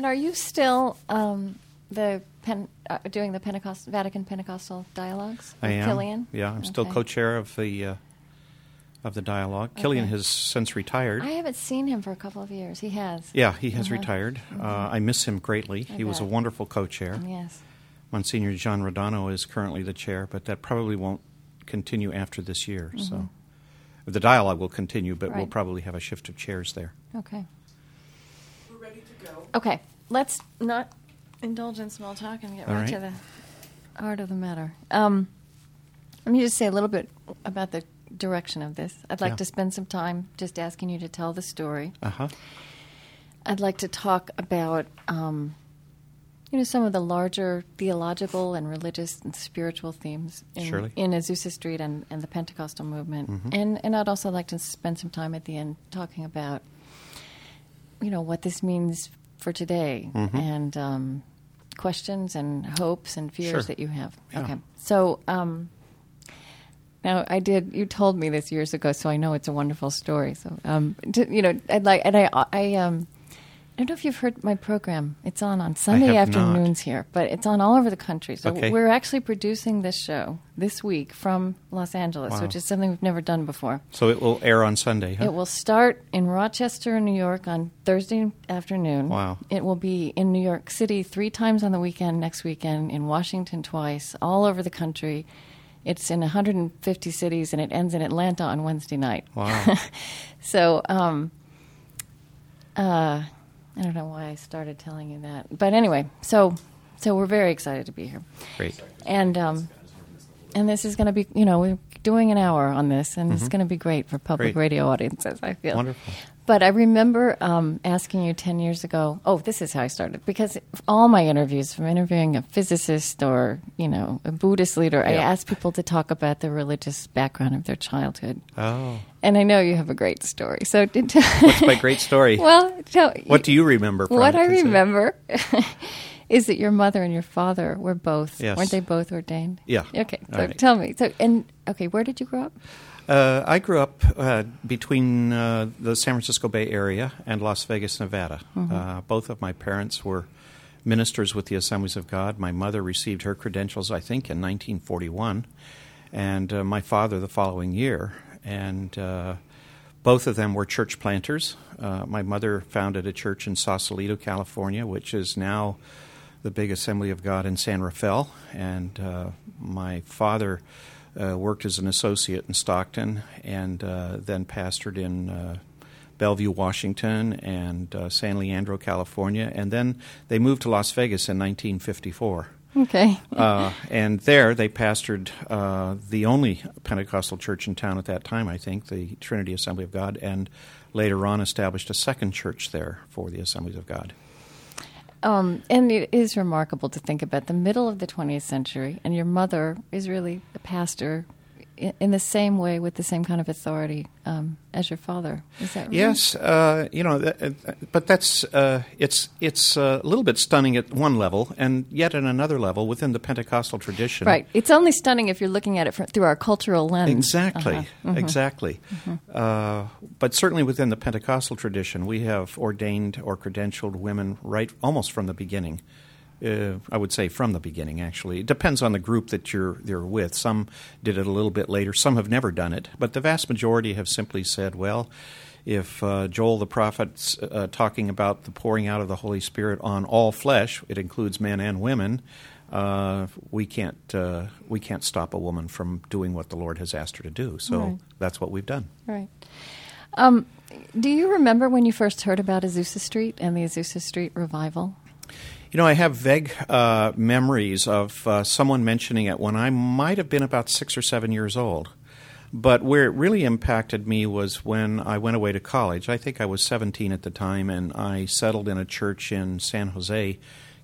And are you still um, the Pen, uh, doing the Pentecost Vatican Pentecostal dialogues? I am. Kilian. Yeah, I'm still co-chair of the uh, of the dialogue. Kilian has since retired. I haven't seen him for a couple of years. He has. yeah, he has Uh-huh. retired. Uh, I miss him greatly. I he was a wonderful co-chair. Yes. Monsignor John Radano is currently the chair, but that probably won't continue after this year. So the dialogue will continue, but we'll Mm-hmm. Probably have a shift of chairs there. Okay. We're ready to go. Okay. Let's not indulge in small talk and get All right, right. to the heart of the matter. Um, let me just say a little bit about the direction of this. I'd like Yeah. to spend some time just asking you to tell the story. Uh huh. I'd like to talk about, um, you know, some of the larger theological and religious and spiritual themes in, Surely. in Azusa Street and, and the Pentecostal movement. Mhm. And, and I'd also like to spend some time at the end talking about, you know, what this means for today Mhm. and um, questions and hopes and fears Sure. that you have. Yeah. Okay. So, um, now I did. You told me this years ago, so I know it's a wonderful story. So, um, to, you know, I'd like, and I, I, um, I don't know if you've heard my program. It's on on Sunday have not. afternoons here, but it's on all over the country. So Okay. we're actually producing this show this week from Los Angeles, Wow. which is something we've never done before. So it will air on Sunday. Huh? It will start in Rochester, New York on Thursday afternoon. Wow. It will be in New York City three times on the weekend next weekend, in Washington twice, all over the country. It's in 150 cities and it ends in Atlanta on Wednesday night. Wow. So, um, uh, I don't know why I started telling you that. But anyway, so so we're very excited to be here. Great. And um, and this is going to be, you know, we're doing an hour on this, and it's Mhm. going to be great for public Great. radio audiences. I feel Wonderful. But I remember um, asking you ten years ago. Oh, this is how I started because all my interviews, from interviewing a physicist or you know a Buddhist leader, I Yeah. asked people to talk about the religious background of their childhood. Oh. And I know you have a great story. So, did, What's my great story? Well, tell, What do you remember from What? I Consider- remember is that your mother and your father were both Yes. weren't they both ordained? Yeah. Okay. So right. tell me. So and okay, where did you grow up? Uh, I grew up uh, between uh, the San Francisco Bay Area and Las Vegas, Nevada. Mhm. Uh, both of my parents were ministers with the Assemblies of God. My mother received her credentials, I think, in 1941, and uh, my father the following year. And uh, both of them were church planters. Uh, my mother founded a church in Sausalito, California, which is now the big Assembly of God in San Rafael. And uh, my father uh, worked as an associate in Stockton and uh, then pastored in uh, Bellevue, Washington, and uh, San Leandro, California. And then they moved to Las Vegas in 1954. Okay. uh, and there they pastored uh, the only Pentecostal church in town at that time, I think, the Trinity Assembly of God, and later on established a second church there for the Assemblies of God. Um, and it is remarkable to think about the middle of the 20th century, and your mother is really a pastor in, the same way with the same kind of authority um, as your father. Is that right? Yes, uh, you know, th- uh, but that's uh, it's it's uh, a little bit stunning at one level, and yet at another level within the Pentecostal tradition. Right. It's only stunning if you're looking at it through our cultural lens. Exactly, Uh-huh. Mhm. exactly. Uh, but certainly within the Pentecostal tradition, we have ordained or credentialed women right almost from the beginning. Uh, I would say from the beginning, actually. It depends on the group that you're, you're with. Some did it a little bit later, some have never done it. But the vast majority have simply said, well, if uh, Joel the prophet's uh, talking about the pouring out of the Holy Spirit on all flesh, it includes men and women, uh, we can't uh, we can't stop a woman from doing what the Lord has asked her to do. So Right. that's what we've done. Right. Um, do you remember when you first heard about Azusa Street and the Azusa Street revival? You know, I have vague uh, memories of uh, someone mentioning it when I might have been about six or seven years old. But where it really impacted me was when I went away to college. I think I was 17 at the time, and I settled in a church in San Jose,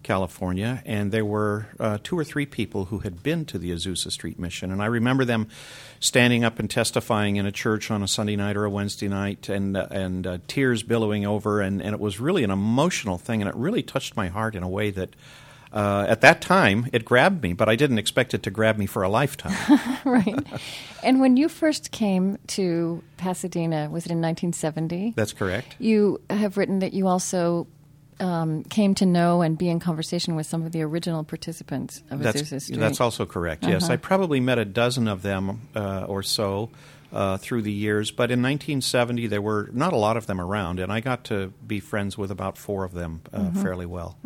California, and there were uh, two or three people who had been to the Azusa Street Mission. And I remember them standing up and testifying in a church on a Sunday night or a Wednesday night, and, uh, and uh, tears billowing over, and, and it was really an emotional thing, and it really touched my heart in a way that. Uh, at that time, it grabbed me, but I didn't expect it to grab me for a lifetime. right. And when you first came to Pasadena, was it in 1970? That's correct. You have written that you also um, came to know and be in conversation with some of the original participants of That's, Azusa Street. that's also correct. Yes, Uh-huh. I probably met a dozen of them uh, or so uh, through the years. But in 1970, there were not a lot of them around, and I got to be friends with about four of them uh, Mm-hmm. fairly well.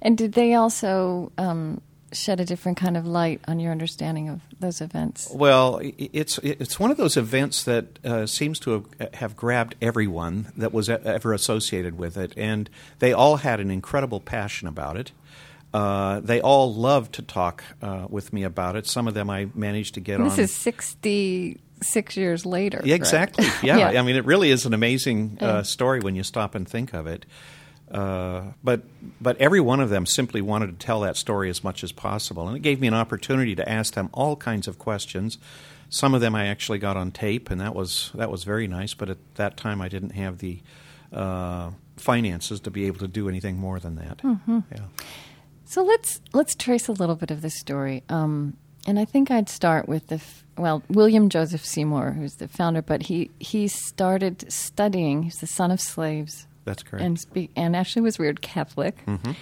And did they also um, shed a different kind of light on your understanding of those events? Well, it's it's one of those events that uh, seems to have, have grabbed everyone that was ever associated with it, and they all had an incredible passion about it. Uh, they all loved to talk uh, with me about it. Some of them I managed to get And on. this is 66 years later. Yeah, exactly. Yeah. Yeah. I mean, it really is an amazing uh, story when you stop and think of it. Uh, but but every one of them simply wanted to tell that story as much as possible, and it gave me an opportunity to ask them all kinds of questions. Some of them I actually got on tape, and that was that was very nice. But at that time, I didn't have the uh, finances to be able to do anything more than that. Mm-hmm. Yeah. So let's let's trace a little bit of this story. Um, and I think I'd start with the f- well, William Joseph Seymour, who's the founder, but he he started studying. He's the son of slaves, That's correct. and speak, and actually was reared Catholic, Mhm.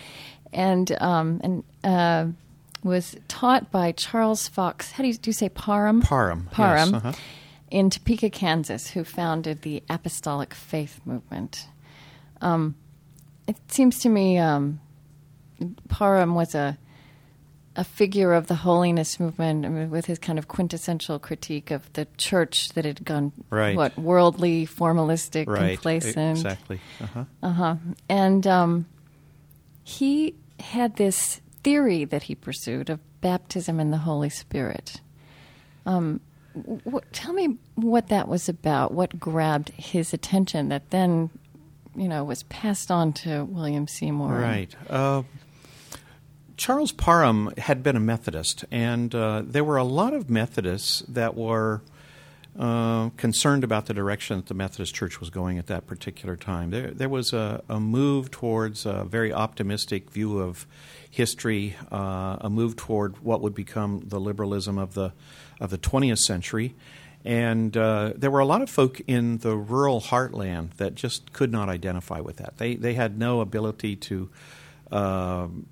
and um, and uh, was taught by Charles Fox. How do you, do you say Parham? Parham. Parham. Yes, uh-huh. in Topeka, Kansas, who founded the Apostolic Faith Movement. Um, it seems to me um, Parham was a a figure of the holiness movement I mean, with his kind of quintessential critique of the church that had gone Right. what worldly, formalistic, Right. complacent, Exactly. Uh-huh. uh huh. And um, he had this theory that he pursued of baptism in the Holy Spirit. Um, wh- tell me what that was about. What grabbed his attention that then, you know, was passed on to William Seymour. Right. Uh, Charles Parham had been a Methodist, and uh, there were a lot of Methodists that were uh, concerned about the direction that the Methodist Church was going at that particular time. There, there was a, a move towards a very optimistic view of history, uh, a move toward what would become the liberalism of the of the 20th century. And uh, there were a lot of folk in the rural heartland that just could not identify with that. They they had no ability to um,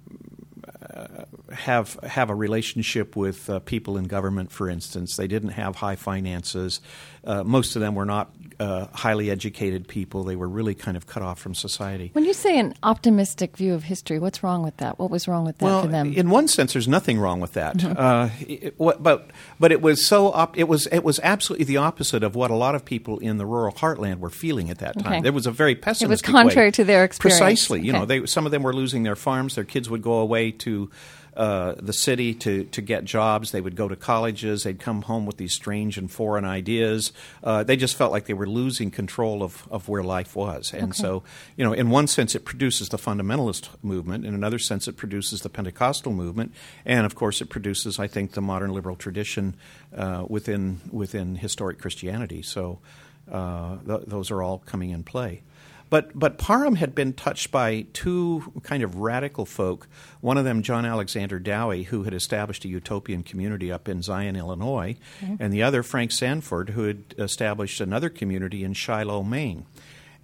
have have a relationship with uh, people in government, for instance. They didn't have high finances. Uh, most of them were not uh, highly educated people. They were really kind of cut off from society. When you say an optimistic view of history, what's wrong with that? What was wrong with that well, for them? in one sense, there's nothing wrong with that. Mm-hmm. Uh, it- what- but but it was so op- it was it was absolutely the opposite of what a lot of people in the rural heartland were feeling at that time. Okay. There was a very pessimistic. it was contrary way. to their experience. Precisely. You know, they some of them were losing their farms. Their kids would go away to uh, the city to, to get jobs. They would go to colleges. They'd come home with these strange and foreign ideas. Uh, they just felt like they were losing control of, of where life was. And Okay. so, you know, in one sense, it produces the fundamentalist movement. In another sense, it produces the Pentecostal movement. And of course, it produces, I think, the modern liberal tradition uh, within within historic Christianity. So, uh, th- those are all coming in play. But but Parham had been touched by two kind of radical folk. One of them, John Alexander Dowie, who had established a utopian community up in Zion, Illinois, and the other, Frank Sandford, who had established another community in Shiloh, Maine.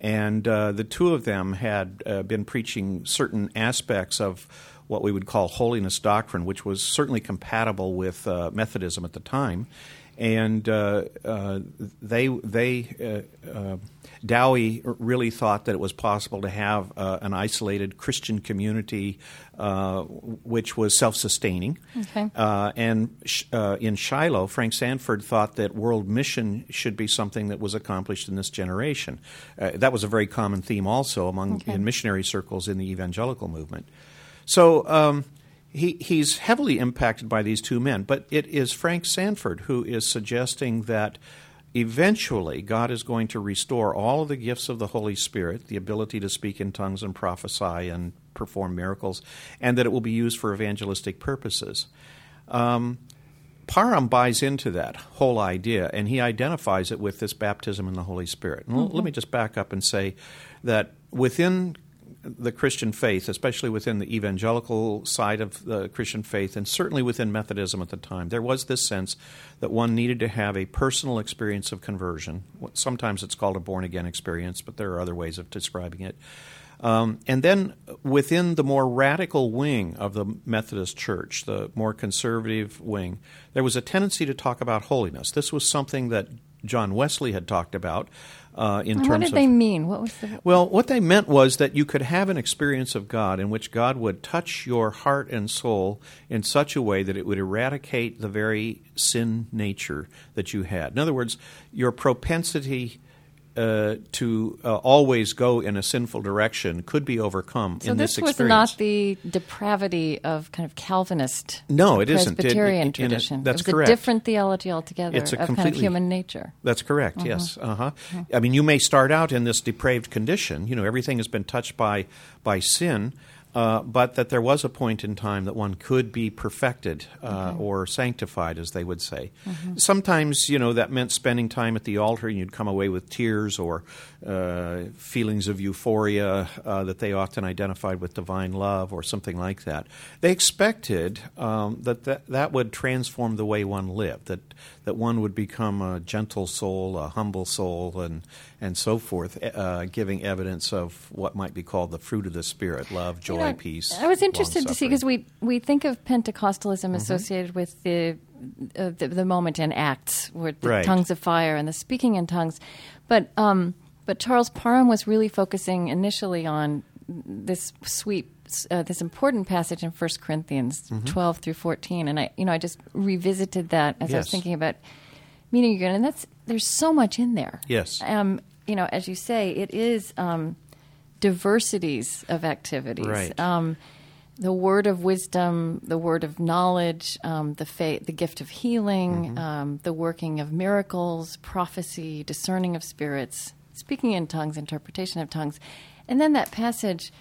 And uh, the two of them had uh, been preaching certain aspects of what we would call holiness doctrine, which was certainly compatible with uh, Methodism at the time. And uh, uh, they, they uh, uh, Dowie really thought that it was possible to have uh, an isolated Christian community uh, which was self sustaining. Okay. Uh, and sh- uh, in Shiloh, Frank Sandford thought that world mission should be something that was accomplished in this generation. Uh, that was a very common theme also among Okay. in missionary circles in the evangelical movement. So um, he, he's heavily impacted by these two men, but it is Frank Sandford who is suggesting that eventually God is going to restore all of the gifts of the Holy Spirit, the ability to speak in tongues and prophesy and perform miracles, and that it will be used for evangelistic purposes. Um, Parham buys into that whole idea, and he identifies it with this baptism in the Holy Spirit. L- let me just back up and say that within the Christian faith, especially within the evangelical side of the Christian faith, and certainly within Methodism at the time, there was this sense that one needed to have a personal experience of conversion. Sometimes it's called a born again experience, but there are other ways of describing it. Um, and then within the more radical wing of the Methodist Church, the more conservative wing, there was a tendency to talk about holiness. This was something that John Wesley had talked about uh, in And terms what did of they mean? What was the well, what they meant was that you could have an experience of God in which God would touch your heart and soul in such a way that it would eradicate the very sin nature that you had. In other words, your propensity uh, to uh, always go in a sinful direction could be overcome So in this this was not the depravity of kind of Calvinist No, it isn't. It- Presbyterian in a- tradition. that's it was correct. a different theology altogether It's a of kind of human nature. That's correct. Yes. Uh-huh. I mean, you may start out in this depraved condition. You know, everything has been touched by by sin, uh, but that there was a point in time that one could be perfected uh, or sanctified, as they would say. Sometimes, you know, that meant spending time at the altar, and you'd come away with tears or uh, feelings of euphoria uh, that they often identified with divine love or something like that. They expected um, that, that that would transform the way one lived, that that one would become a gentle soul, a humble soul, and and so forth, uh, giving evidence of what might be called the fruit of the spirit: love, joy, Peace. I was interested to see because we we think of Pentecostalism Mm-hmm. associated with the, uh, the the moment in Acts with the Right. tongues of fire and the speaking in tongues, but um, but Charles Parham was really focusing initially on this sweet. Uh, this important passage in 1 Corinthians Mm-hmm. 12 through 14 and I you know I just revisited that as I was thinking about meeting again and that's there's so much in there Yes. um, you know as you say it is um, diversities of activities Right. um, the word of wisdom, the word of knowledge, um, the fa- the gift of healing, Mm-hmm. um, the working of miracles, prophecy, discerning of spirits, speaking in tongues, interpretation of tongues, and then that passage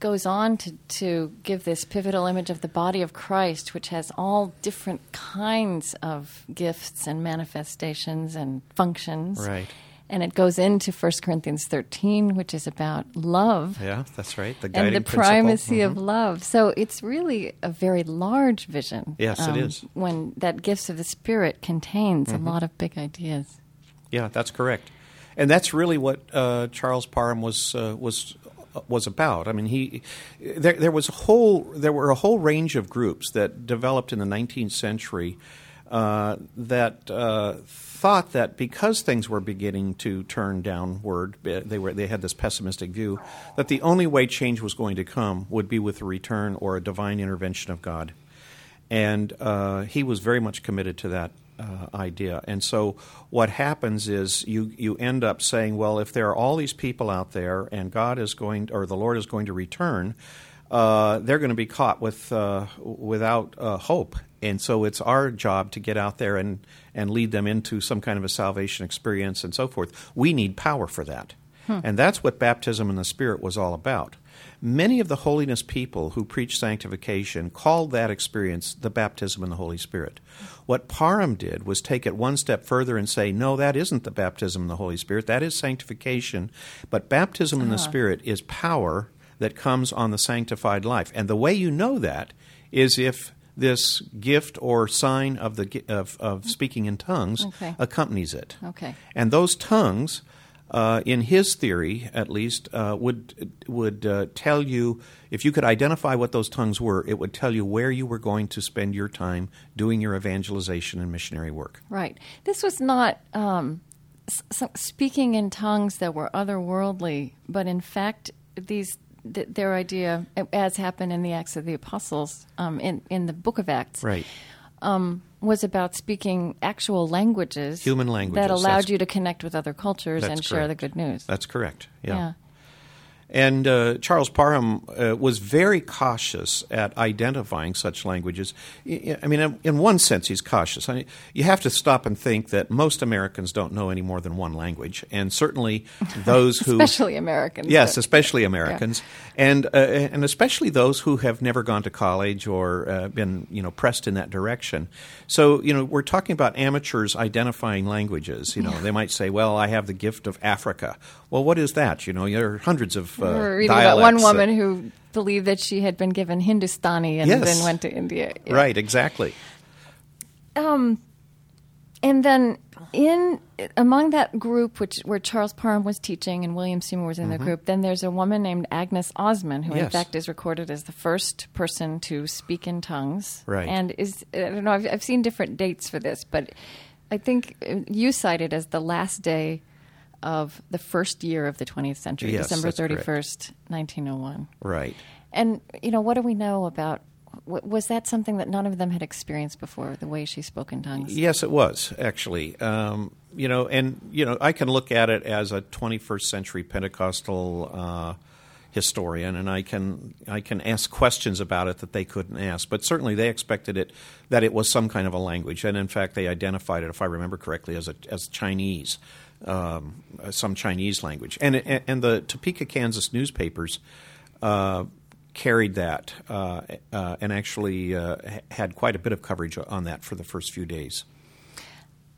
goes on to, to give this pivotal image of the body of Christ, which has all different kinds of gifts and manifestations and functions. Right. And it goes into 1 Corinthians 13, which is about love Yeah, that's right. The guiding and the primacy of Mhm. love. So it's really a very large vision. Yes, it um, is. When that gifts of the Spirit contains Mm-hmm. a lot of big ideas. Yeah, that's correct, and that's really what uh, Charles Parham was uh, was was about. I mean, he there there was a whole there were a whole range of groups that developed in the 19th century uh, that uh, thought that because things were beginning to turn downward, they were they had this pessimistic view that the only way change was going to come would be with a return or a divine intervention of God and uh, he was very much committed to that uh, idea. And so, what happens is you you end up saying, well, if there are all these people out there, and God is going, or the Lord is going to return, uh, they're going to be caught with uh, without hope. And so, it's our job to get out there and and lead them into some kind of a salvation experience and so forth. We need power for that. Hmm. And that's what baptism in the Spirit was all about. Many of the holiness people who preach sanctification called that experience the baptism in the Holy Spirit. What Parham did was take it one step further and say, no, that isn't the baptism in the Holy Spirit. That is sanctification. But baptism in the uh-huh. Spirit is power that comes on the sanctified life. And the way you know that is if this gift or sign of the of, of speaking in tongues Okay. accompanies it. Okay. And those tongues, uh, in his theory at least, uh, would would uh, tell you if you could identify what those tongues were, it would tell you where you were going to spend your time doing your evangelization and missionary work. Right. This was not um, speaking in tongues that were otherworldly, but in fact, these th- their idea, as happened in the Acts of the Apostles, um, in in the Book of Acts, Right. um, was about speaking actual languages, Human languages, that allowed you to connect with other cultures and share the good news. That's correct. Yeah. yeah. And uh, Charles Parham uh, was very cautious at identifying such languages. I mean, in- one sense, he's cautious. I mean, you have to stop and think that most Americans don't know any more than one language, and certainly those who especially Americans. Yes, especially Americans, and uh, and especially those who have never gone to college or uh, been you know pressed in that direction. So you know we're talking about amateurs identifying languages. You know they might say, "Well, I have the gift of Africa." Well, what is that? You know, there are hundreds of uh, We were reading about one that- woman who believed that she had been given Hindustani and Yes. then went to India. Yeah. Right, exactly. and then in among that group, which where Charles Parham was teaching and William Seymour was in the group, then there's a woman named Agnes Ozman, who in fact is recorded as the first person to speak in tongues. Right. And is I don't know. I've, I've seen different dates for this, but I think uh, you cited as the last day of the first year of the 20th century, Yes, December that's correct. 31st, 1901. Right. And you know, what do we know about? Was that something that none of them had experienced before? The way she spoke in tongues. Yes, it was actually. Um, you know, and you know, I can look at it as a 21st century Pentecostal uh, historian, and I can I can ask questions about it that they couldn't ask. But certainly, they expected it that it was some kind of a language, and in fact, they identified it, if I remember correctly, as a as Chinese, um, some Chinese language, and and, and the Topeka, Kansas newspapers. Uh, carried that uh, uh, and actually uh, had quite a bit of coverage on that for the first few days.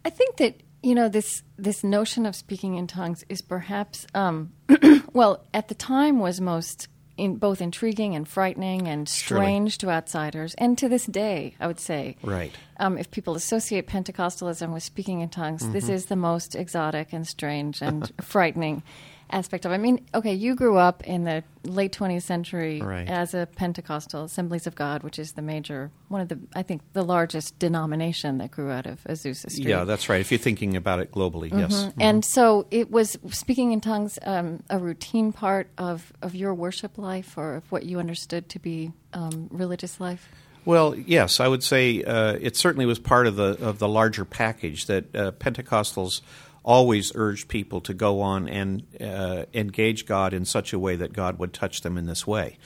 I think that you know this this notion of speaking in tongues is perhaps um, well at the time was most in both intriguing and frightening and Surely. strange to outsiders, and to this day, I would say. Right. Um, if people associate Pentecostalism with speaking in tongues, Mm-hmm. this is the most exotic and strange and frightening aspect of. it. I mean, okay, you grew up in the late 20th century Right. as a Pentecostal Assemblies of God, which is the major, one of the, I think, the largest denomination that grew out of Azusa Street. Yeah, that's right. If you're thinking about it globally, yes. Mm-hmm. And so it was speaking in tongues um, a routine part of, of your worship life or of what you understood to be um, religious life? Well, yes, I would say uh, it certainly was part of the of the larger package that uh, Pentecostals always urged people to go on and uh, engage God in such a way that God would touch them in this way.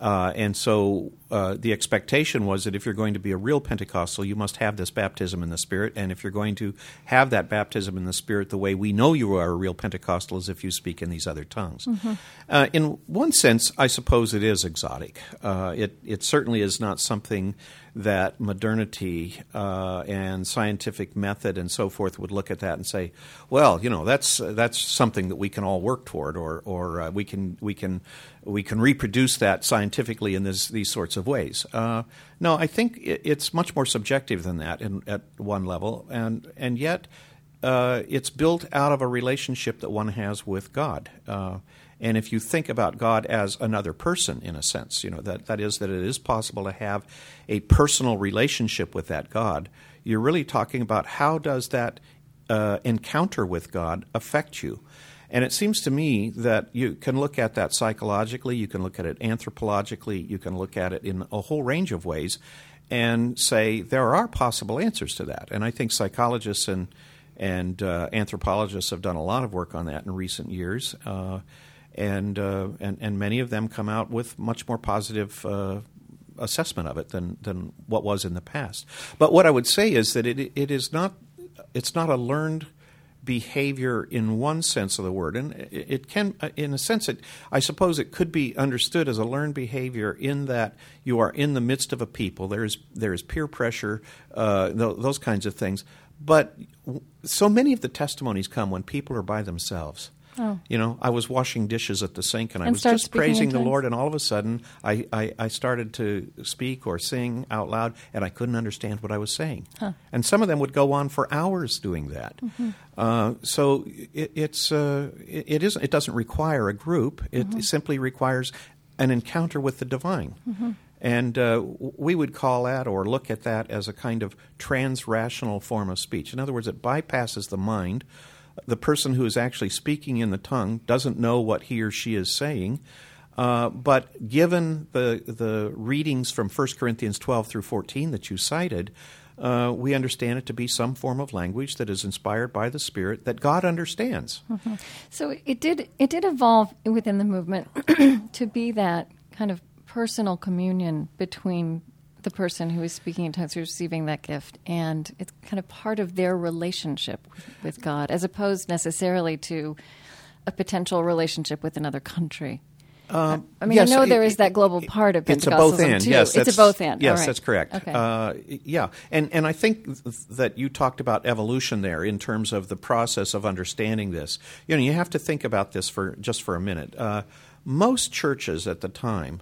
Uh, and so uh, the expectation was that if you're going to be a real Pentecostal, you must have this baptism in the Spirit. And if you're going to have that baptism in the Spirit, the way we know you are a real Pentecostal is if you speak in these other tongues. Uh, in one sense, I suppose it is exotic. Uh, it, it certainly is not something that modernity uh, and scientific method and so forth would look at that and say, well, you know, that's that's something that we can all work toward, or or uh, we can we can we can reproduce that scientifically in this, these sorts of ways. Uh, no, I think it, it's much more subjective than that in, at one level, and and yet uh, it's built out of a relationship that one has with God. And if you think about God as another person, in a sense, you know that that is that it is possible to have a personal relationship with that God. You're really talking about how does that uh, encounter with God affect you. And it seems to me that you can look at that psychologically, you can look at it anthropologically, you can look at it in a whole range of ways and say there are possible answers to that. And I think psychologists and and uh, anthropologists have done a lot of work on that in recent years, uh, and, uh, and and many of them come out with much more positive uh, assessment of it than than what was in the past. But what I would say is that it it is not it's not a learned behavior in one sense of the word, and it can, in a sense, it I suppose it could be understood as a learned behavior in that you are in the midst of a people. There is there is peer pressure, uh, th- those kinds of things. But so many of the testimonies come when people are by themselves. Oh. You know, I was washing dishes at the sink and I was just praising the? Lord, and all of a sudden I, I, I started to speak or sing out loud, and I couldn't understand what I was saying. And some of them would go on for hours doing that. Mm-hmm. Uh, so it, it's uh, it, it isn't it doesn't require a group. It Mm-hmm. simply requires an encounter with the divine. And uh, we would call that or look at that as a kind of transrational form of speech. In other words, it bypasses the mind. The person who is actually speaking in the tongue doesn't know what he or she is saying. Uh, but given the, the readings from 1 Corinthians 12 through 14 that you cited, uh, we understand it to be some form of language that is inspired by the Spirit that God understands. So it did it did evolve within the movement to be that kind of personal communion between the person who is speaking in tongues, receiving that gift, and it's kind of part of their relationship with, with God, as opposed necessarily to a potential relationship with another country. I mean, Um, Yes, I know it- there is that global part of It's a Pentecostalism both and. too. Yes, it's a both and. Yes, right. that's correct. Okay. Uh, yeah, and and I think th- that you talked about evolution there in terms of the process of understanding this. You know, you have to think about this for just for a minute. Uh, most churches at the time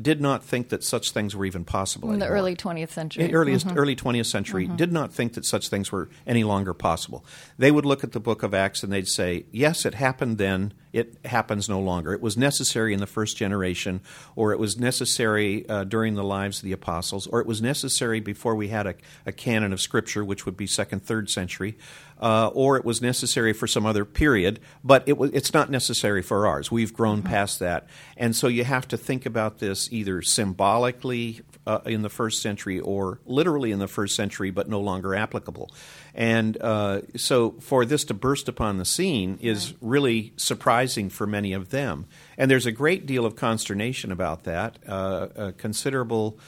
did not think that such things were even possible. In the anymore. early 20th century. earliest early mm-hmm. 20th century mm-hmm. did not think that such things were any longer possible. They would look at the book of Acts and they'd say, "Yes, it happened then. It happens no longer. It was necessary in the first generation, or it was necessary uh, during the lives of the apostles, or it was necessary before we had a, a canon of scripture, which would be second, third century." Uh, or it was necessary for some other period, but it was, it's not necessary for ours. We've grown past that. And so you have to think about this either symbolically uh, in the first century or literally in the first century, but no longer applicable. And uh, so for this to burst upon the scene is really surprising for many of them. And there's a great deal of consternation about that, uh, a considerable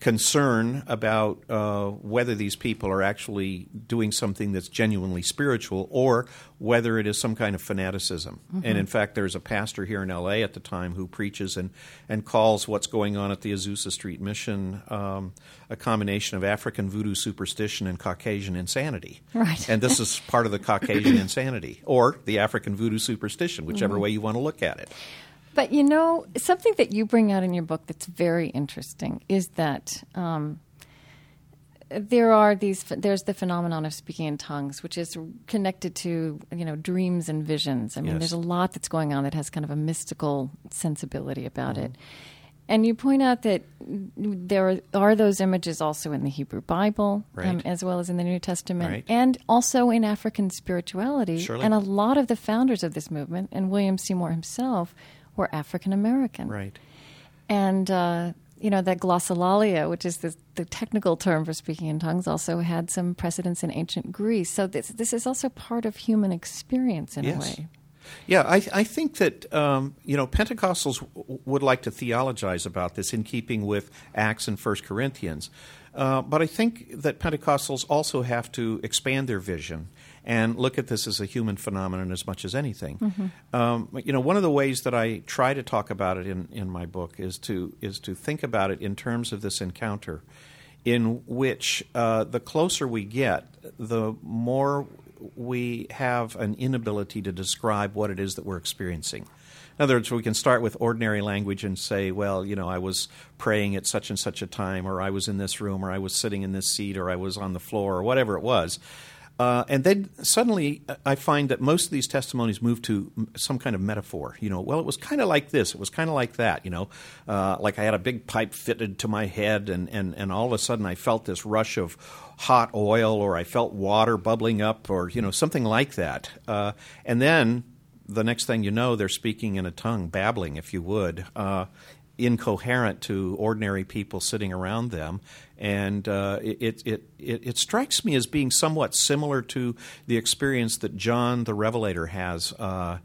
concern about uh, whether these people are actually doing something that's genuinely spiritual or whether it is some kind of fanaticism. And in fact, there's a pastor here in LA at the time who preaches and, and calls what's going on at the Azusa Street Mission um, a combination of African voodoo superstition and Caucasian insanity. Right. And this is part of the Caucasian insanity or the African voodoo superstition, whichever way you want to look at it. But you know, something that you bring out in your book that's very interesting is that um, there are these. There's the phenomenon of speaking in tongues, which is connected to you know dreams and visions. I mean, Yes. there's a lot that's going on that has kind of a mystical sensibility about it. And you point out that there are, are those images also in the Hebrew Bible, um, as well as in the New Testament, Right. and also in African spirituality. Surely. And a lot of the founders of this movement, and William Seymour himself, were African American. Right. And, uh, you know, that glossolalia, which is the, the technical term for speaking in tongues, also had some precedence in ancient Greece. So this, this is also part of human experience in a way. Yeah, I, I think that um, you know Pentecostals w- would like to theologize about this in keeping with Acts and First Corinthians, uh, but I think that Pentecostals also have to expand their vision and look at this as a human phenomenon as much as anything. Um, you know, one of the ways that I try to talk about it in, in my book is to is to think about it in terms of this encounter, in which uh, the closer we get, the more we have an inability to describe what it is that we're experiencing. In other words, we can start with ordinary language and say, well, you know, I was praying at such and such a time, or I was in this room, or I was sitting in this seat, or I was on the floor, or whatever it was. Uh, and then suddenly I find that most of these testimonies move to some kind of metaphor. You know, well, it was kind of like this, it was kind of like that, you know, uh, like I had a big pipe fitted to my head, and, and, and all of a sudden I felt this rush of hot oil, or I felt water bubbling up, or, you know, something like that. Uh, and then the next thing you know, they're speaking in a tongue, babbling, if you would, uh, incoherent to ordinary people sitting around them. And uh, it, it, it, it strikes me as being somewhat similar to the experience that John the Revelator has. Uh,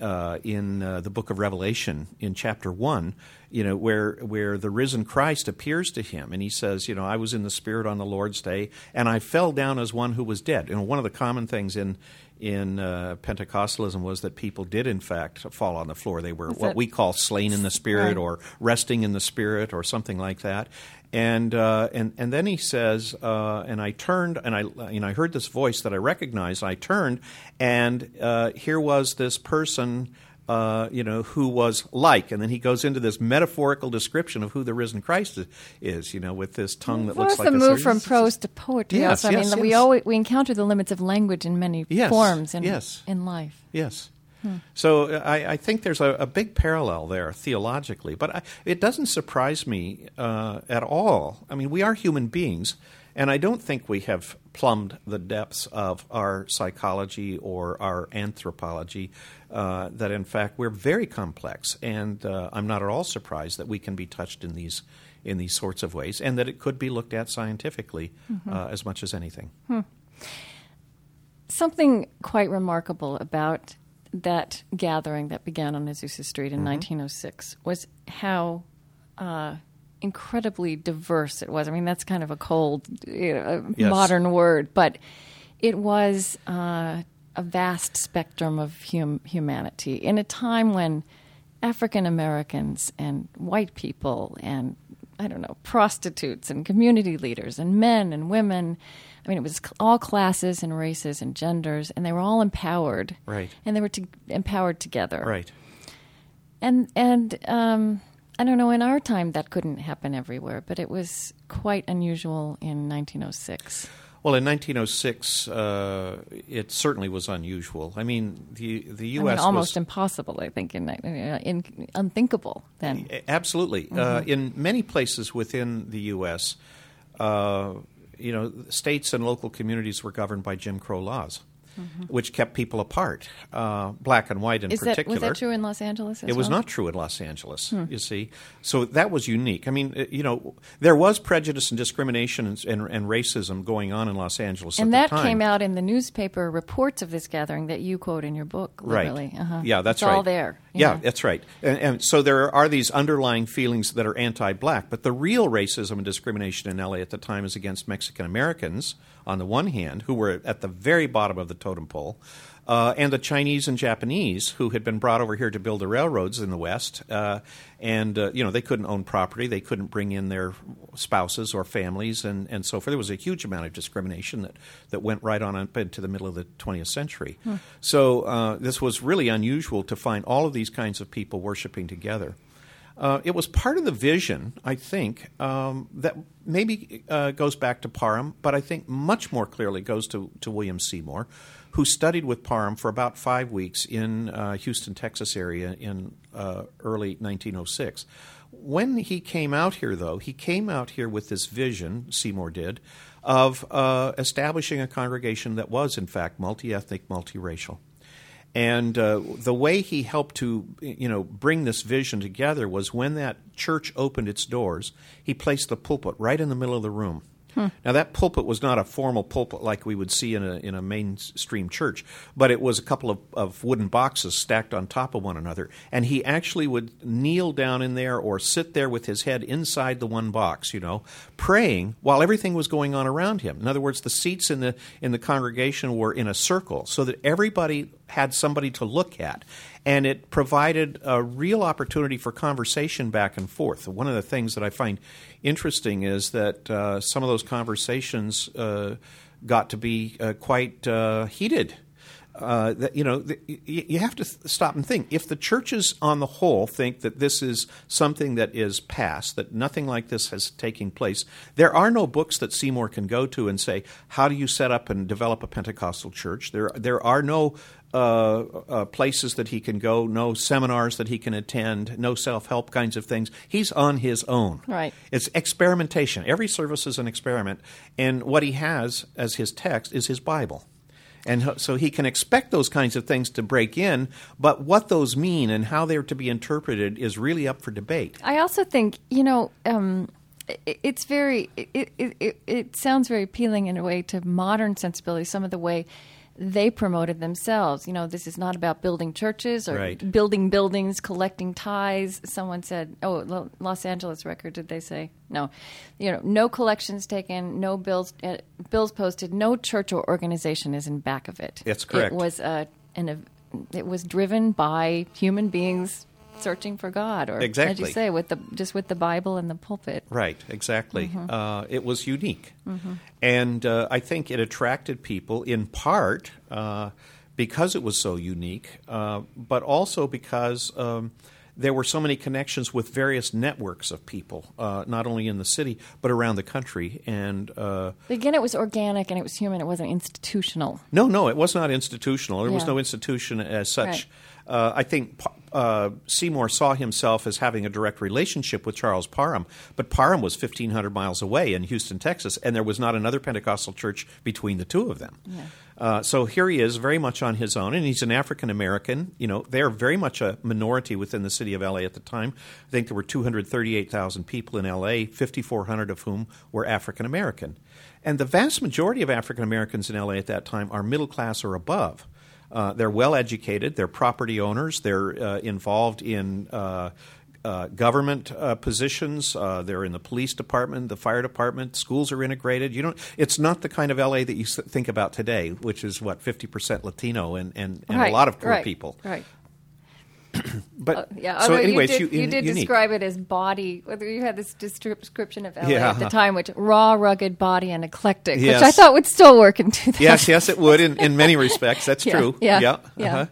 uh, in uh, the book of Revelation, in chapter one, you know, where where the risen Christ appears to him, and he says, you know, I was in the Spirit on the Lord's day, and I fell down as one who was dead. And one of the common things in in uh, Pentecostalism was that people did, in fact, fall on the floor. They were Is what we call slain in the Spirit, Right. or resting in the Spirit, or something like that. And uh, and and then he says, uh, and I turned, and I you know I heard this voice that I recognized. I turned, and uh, here was this person. Uh, you know who was like, and then he goes into this metaphorical description of who the risen Christ is. you know, with this tongue that For looks like the a move from prose to poetry. Yes, also, I yes, mean, we always we encounter the limits of language in many Yes, forms in yes. in life. Yes. So uh, I, I think there's a, a big parallel there theologically, but I, it doesn't surprise me uh, at all. I mean, we are human beings, and I don't think we have plumbed the depths of our psychology or our anthropology. Uh, that in fact we're very complex, and uh, I'm not at all surprised that we can be touched in these in these sorts of ways, and that it could be looked at scientifically uh, as much as anything. Something quite remarkable about that gathering that began on Azusa Street in Mm-hmm. 1906 was how uh, incredibly diverse it was. I mean, that's kind of a cold, you know, Yes. modern word, but it was uh, a vast spectrum of hum- humanity in a time when African Americans and white people and I don't know prostitutes and community leaders and men and women. I mean, it was all classes and races and genders, and they were all empowered. Right. And they were to- empowered together. Right. And and um, I don't know, in our time that couldn't happen everywhere, but it was quite unusual in 1906. Well, in 1906, uh, it certainly was unusual. I mean, the the U.S. I mean, almost was, impossible, I think, in, in unthinkable then. Absolutely. Uh, mm-hmm. Uh, in many places within the U.S., uh, you know, states and local communities were governed by Jim Crow laws mm-hmm. which kept people apart, uh, black and white in Is particular. That, was that true in Los Angeles? it was not true in Los Angeles. Hmm. You see, so that was unique. I mean, uh, you know, there was prejudice and discrimination and, and, and racism going on in Los Angeles, and that came out in the newspaper reports of this gathering that you quote in your book. Literally. Right. Uh-huh. Yeah, that's it's right. All there. Yeah, yeah that's right. And, and, so there are these underlying feelings that are anti-black, but the real racism and discrimination in LA at the time is against Mexican Americans on the one hand, who were at the very bottom of the totem pole, uh, and the Chinese and Japanese who had been brought over here to build the railroads in the West. Uh, and, uh, you know, they couldn't own property. They couldn't bring in their spouses or families and, and so forth. There was a huge amount of discrimination that, that went right on up into the middle of the 20th century. Hmm. So uh, this was really unusual to find all of these kinds of people worshiping together. Uh, it was part of the vision, I think, um, that maybe uh, goes back to Parham, but I think much more clearly goes to, to William Seymour, who studied with Parham for about five weeks in uh, Houston, Texas area in uh, early 1906. When he came out here, though, he came out here with this vision, Seymour did, of uh, establishing a congregation that was, in fact, multi ethnic, multiracial. And uh, the way he helped to, you know, bring this vision together was when that church opened its doors, he placed the pulpit right in the middle of the room. Hmm. Now that pulpit was not a formal pulpit like we would see in a in a mainstream church, but it was a couple of, of wooden boxes stacked on top of one another, and he actually would kneel down in there or sit there with his head inside the one box, you know, praying while everything was going on around him. In other words, the seats in the in the congregation were in a circle so that everybody had somebody to look at and it provided a real opportunity for conversation back and forth. One of the things that I find interesting is that uh, some of those conversations uh, got to be uh, quite uh, heated. Uh, that you know, the, you have to th- stop and think. If the churches, on the whole, think that this is something that is past, that nothing like this has taken place, there are no books that Seymour can go to and say, "How do you set up and develop a Pentecostal church?" There, there are no uh, uh, places that he can go, no seminars that he can attend, no self help kinds of things. He's on his own. Right. It's experimentation. Every service is an experiment. And what he has as his text is his Bible. And so he can expect those kinds of things to break in, but what those mean and how they're to be interpreted is really up for debate. I also think, you know, um, it's very, it, it, it, it sounds very appealing in a way to modern sensibilities, some of the way they promoted themselves. You know, this is not about building churches or right. building buildings, collecting ties. Someone said, "Oh, Los Angeles Record." Did they say no? You know, no collections taken, no bills uh, bills posted, no church or organization is in back of it. That's correct. It was uh, an it was driven by human beings searching for God, or exactly. as you say, with the just with the Bible and the pulpit. Right, exactly. Mm-hmm. Uh, it was unique, mm-hmm. and uh, I think it attracted people in part uh, because it was so unique, uh, but also because. Um, there were so many connections with various networks of people, uh, not only in the city but around the country. And uh, again, it was organic and it was human. It wasn't institutional. No, no, it was not institutional. There yeah. was no institution as such. Right. Uh, I think uh, Seymour saw himself as having a direct relationship with Charles Parham, but Parham was 1,500 miles away in Houston, Texas, and there was not another Pentecostal church between the two of them. Yeah. Uh, so here he is, very much on his own, and he's an African American. You know, they are very much a minority within the city of LA at the time. I think there were 238,000 people in LA, 5,400 of whom were African American. And the vast majority of African Americans in LA at that time are middle class or above. Uh, they're well educated. They're property owners. They're uh, involved in uh, uh government uh, positions. Uh, they're in the police department, the fire department. Schools are integrated. You don't. It's not the kind of LA that you think about today, which is what fifty percent Latino and and, and right, a lot of poor right, people. Right. but uh, yeah, so anyways, you did, you, you did describe it as body. Whether you had this description of LA Yeah. at the time, which raw, rugged body and eclectic, Yes. which I thought would still work in 2000. Yes, yes, it would in, in many respects. That's Yeah, true. yeah, yeah. uh-huh.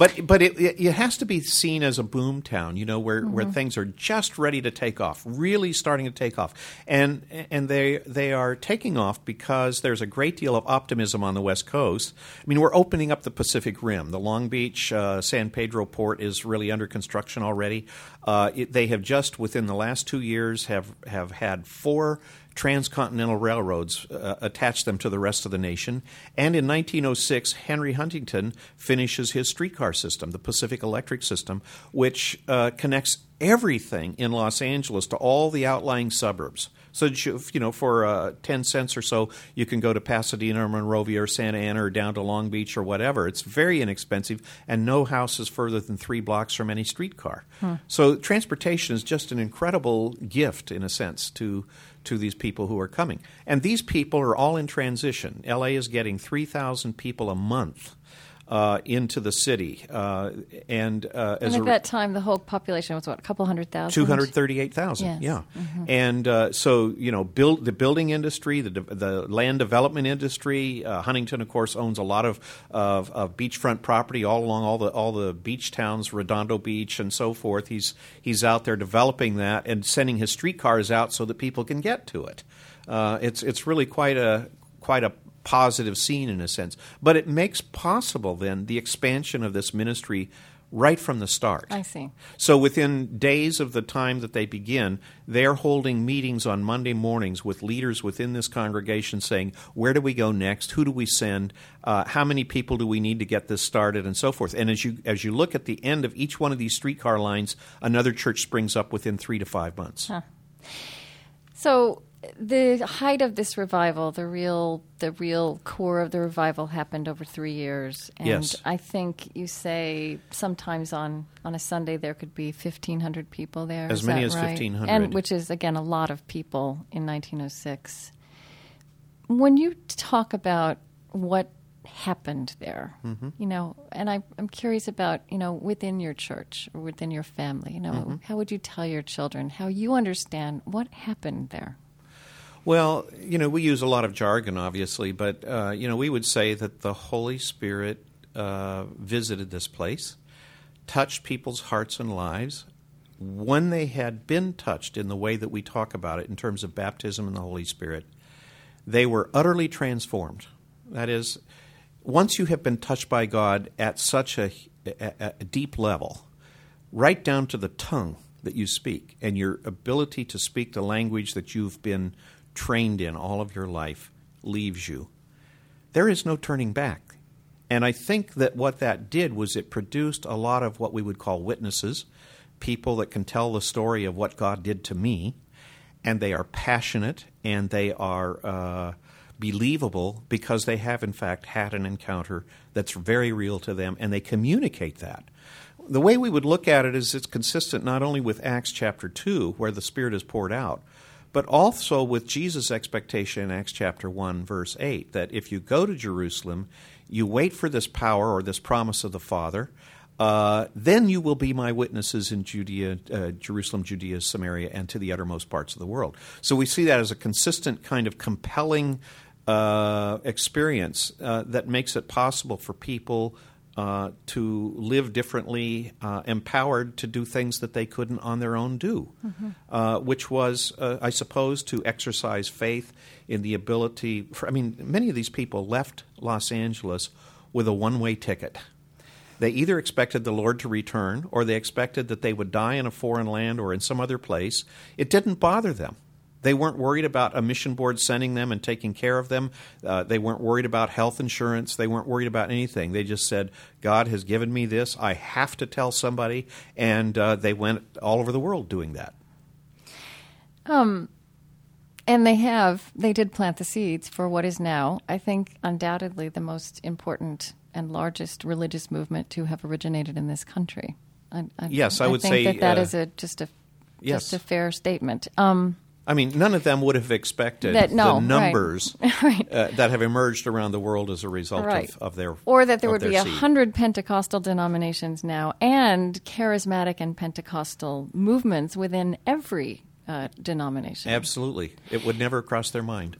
But but it, it, it has to be seen as a boom town, you know, where, where Mm-hmm. things are just ready to take off, really starting to take off, and and they they are taking off because there's a great deal of optimism on the West Coast. I mean, we're opening up the Pacific Rim. The Long Beach uh, San Pedro port is really under construction already. Uh, it, they have just within the last two years have have had four transcontinental railroads uh, attach them to the rest of the nation. And in 1906, Henry Huntington finishes his streetcar system, the Pacific Electric System, which uh, connects everything in Los Angeles to all the outlying suburbs. So, you you know, for uh, 10 cents or so, you can go to Pasadena or Monrovia or Santa Ana or down to Long Beach or whatever. It's very inexpensive, and no house is further than three blocks from any streetcar. So, transportation is just an incredible gift, in a sense, to to these people who are coming. And these people are all in transition. LA is getting 3,000 people a month uh, into the city. Uh, and uh, And at a, that time, the whole population was what, a couple hundred thousand? 238,000. Yes. Yeah. And uh, so, you know, build the building industry, the de- the land development industry, uh, Huntington of course owns a lot of, of of beachfront property all along all the all the beach towns, Redondo Beach and so forth. He's he's out there developing that and sending his streetcars out so that people can get to it. Uh, it's it's really quite a quite a positive scene in a sense, but it makes possible then the expansion of this ministry right from the start. I see. So within days of the time that they begin, they're holding meetings on Monday mornings with leaders within this congregation saying, where do we go next? Who do we send? Uh, how many people do we need to get this started? And so forth. And as you, as you look at the end of each one of these streetcar lines, another church springs up within three to five months. So the height of this revival, the real the real core of the revival happened over three years. And Yes. I think you say sometimes on, on a Sunday there could be fifteen hundred people there. As many as right? 1,500. And which is again a lot of people in nineteen oh six. When you talk about what happened there, Mm-hmm. you know, and I, I'm curious about, you know, within your church or within your family, you know, Mm-hmm. how would you tell your children how you understand what happened there? Well, you know, we use a lot of jargon, obviously, but uh, you know, we would say that the Holy Spirit uh, visited this place, touched people's hearts and lives. When they had been touched in the way that we talk about it, in terms of baptism and the Holy Spirit, they were utterly transformed. That is, once you have been touched by God at such a, a, a deep level, right down to the tongue that you speak and your ability to speak the language that you've been trained in all of your life leaves you. There is no turning back. And I think that what that did was it produced a lot of what we would call witnesses, people that can tell the story of what God did to me, and they are passionate and they are uh, believable because they have, in fact, had an encounter that's very real to them, and they communicate that. The way we would look at it is it's consistent not only with Acts chapter 2, where the Spirit is poured out, but also with Jesus' expectation in Acts chapter 1, verse 8, that if you go to Jerusalem, you wait for this power or this promise of the Father, uh, then you will be my witnesses in Judea, uh, Jerusalem, Judea, Samaria, and to the uttermost parts of the world. So we see that as a consistent kind of compelling uh, experience uh, that makes it possible for people uh, to live differently, uh, empowered to do things that they couldn't on their own do, uh, which was, uh, I suppose, to exercise faith in the ability. For, I mean, many of these people left Los Angeles with a one way ticket. They either expected the Lord to return or they expected that they would die in a foreign land or in some other place. It didn't bother them. They weren't worried about a mission board sending them and taking care of them. Uh, they weren't worried about health insurance. They weren't worried about anything. They just said, God has given me this. I have to tell somebody. And uh, they went all over the world doing that. Um, And they have, they did plant the seeds for what is now, I think, undoubtedly the most important and largest religious movement to have originated in this country. I, I, Yes, I would think say, that that uh, is a just a yes. just a fair statement. Um, I mean, none of them would have expected That- no, the numbers Right. uh, that have emerged around the world as a result Right. of, of their or that there would be a hundred Pentecostal denominations now, and charismatic and Pentecostal movements within every uh, denomination. Absolutely, it would never cross their mind.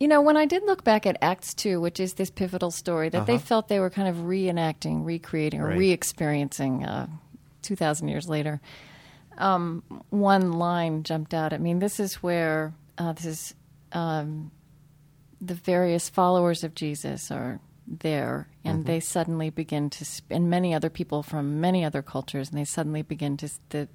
You know, when I did look back at Acts 2, which is this pivotal story that they Uh-huh. felt they were kind of reenacting, recreating, or re experiencing uh, 2,000 years later, um, one line jumped out at me. This is where uh, this is um, the various followers of Jesus are there, and Mm-hmm. they suddenly begin to, sp- and many other people from many other cultures, and they suddenly begin to, the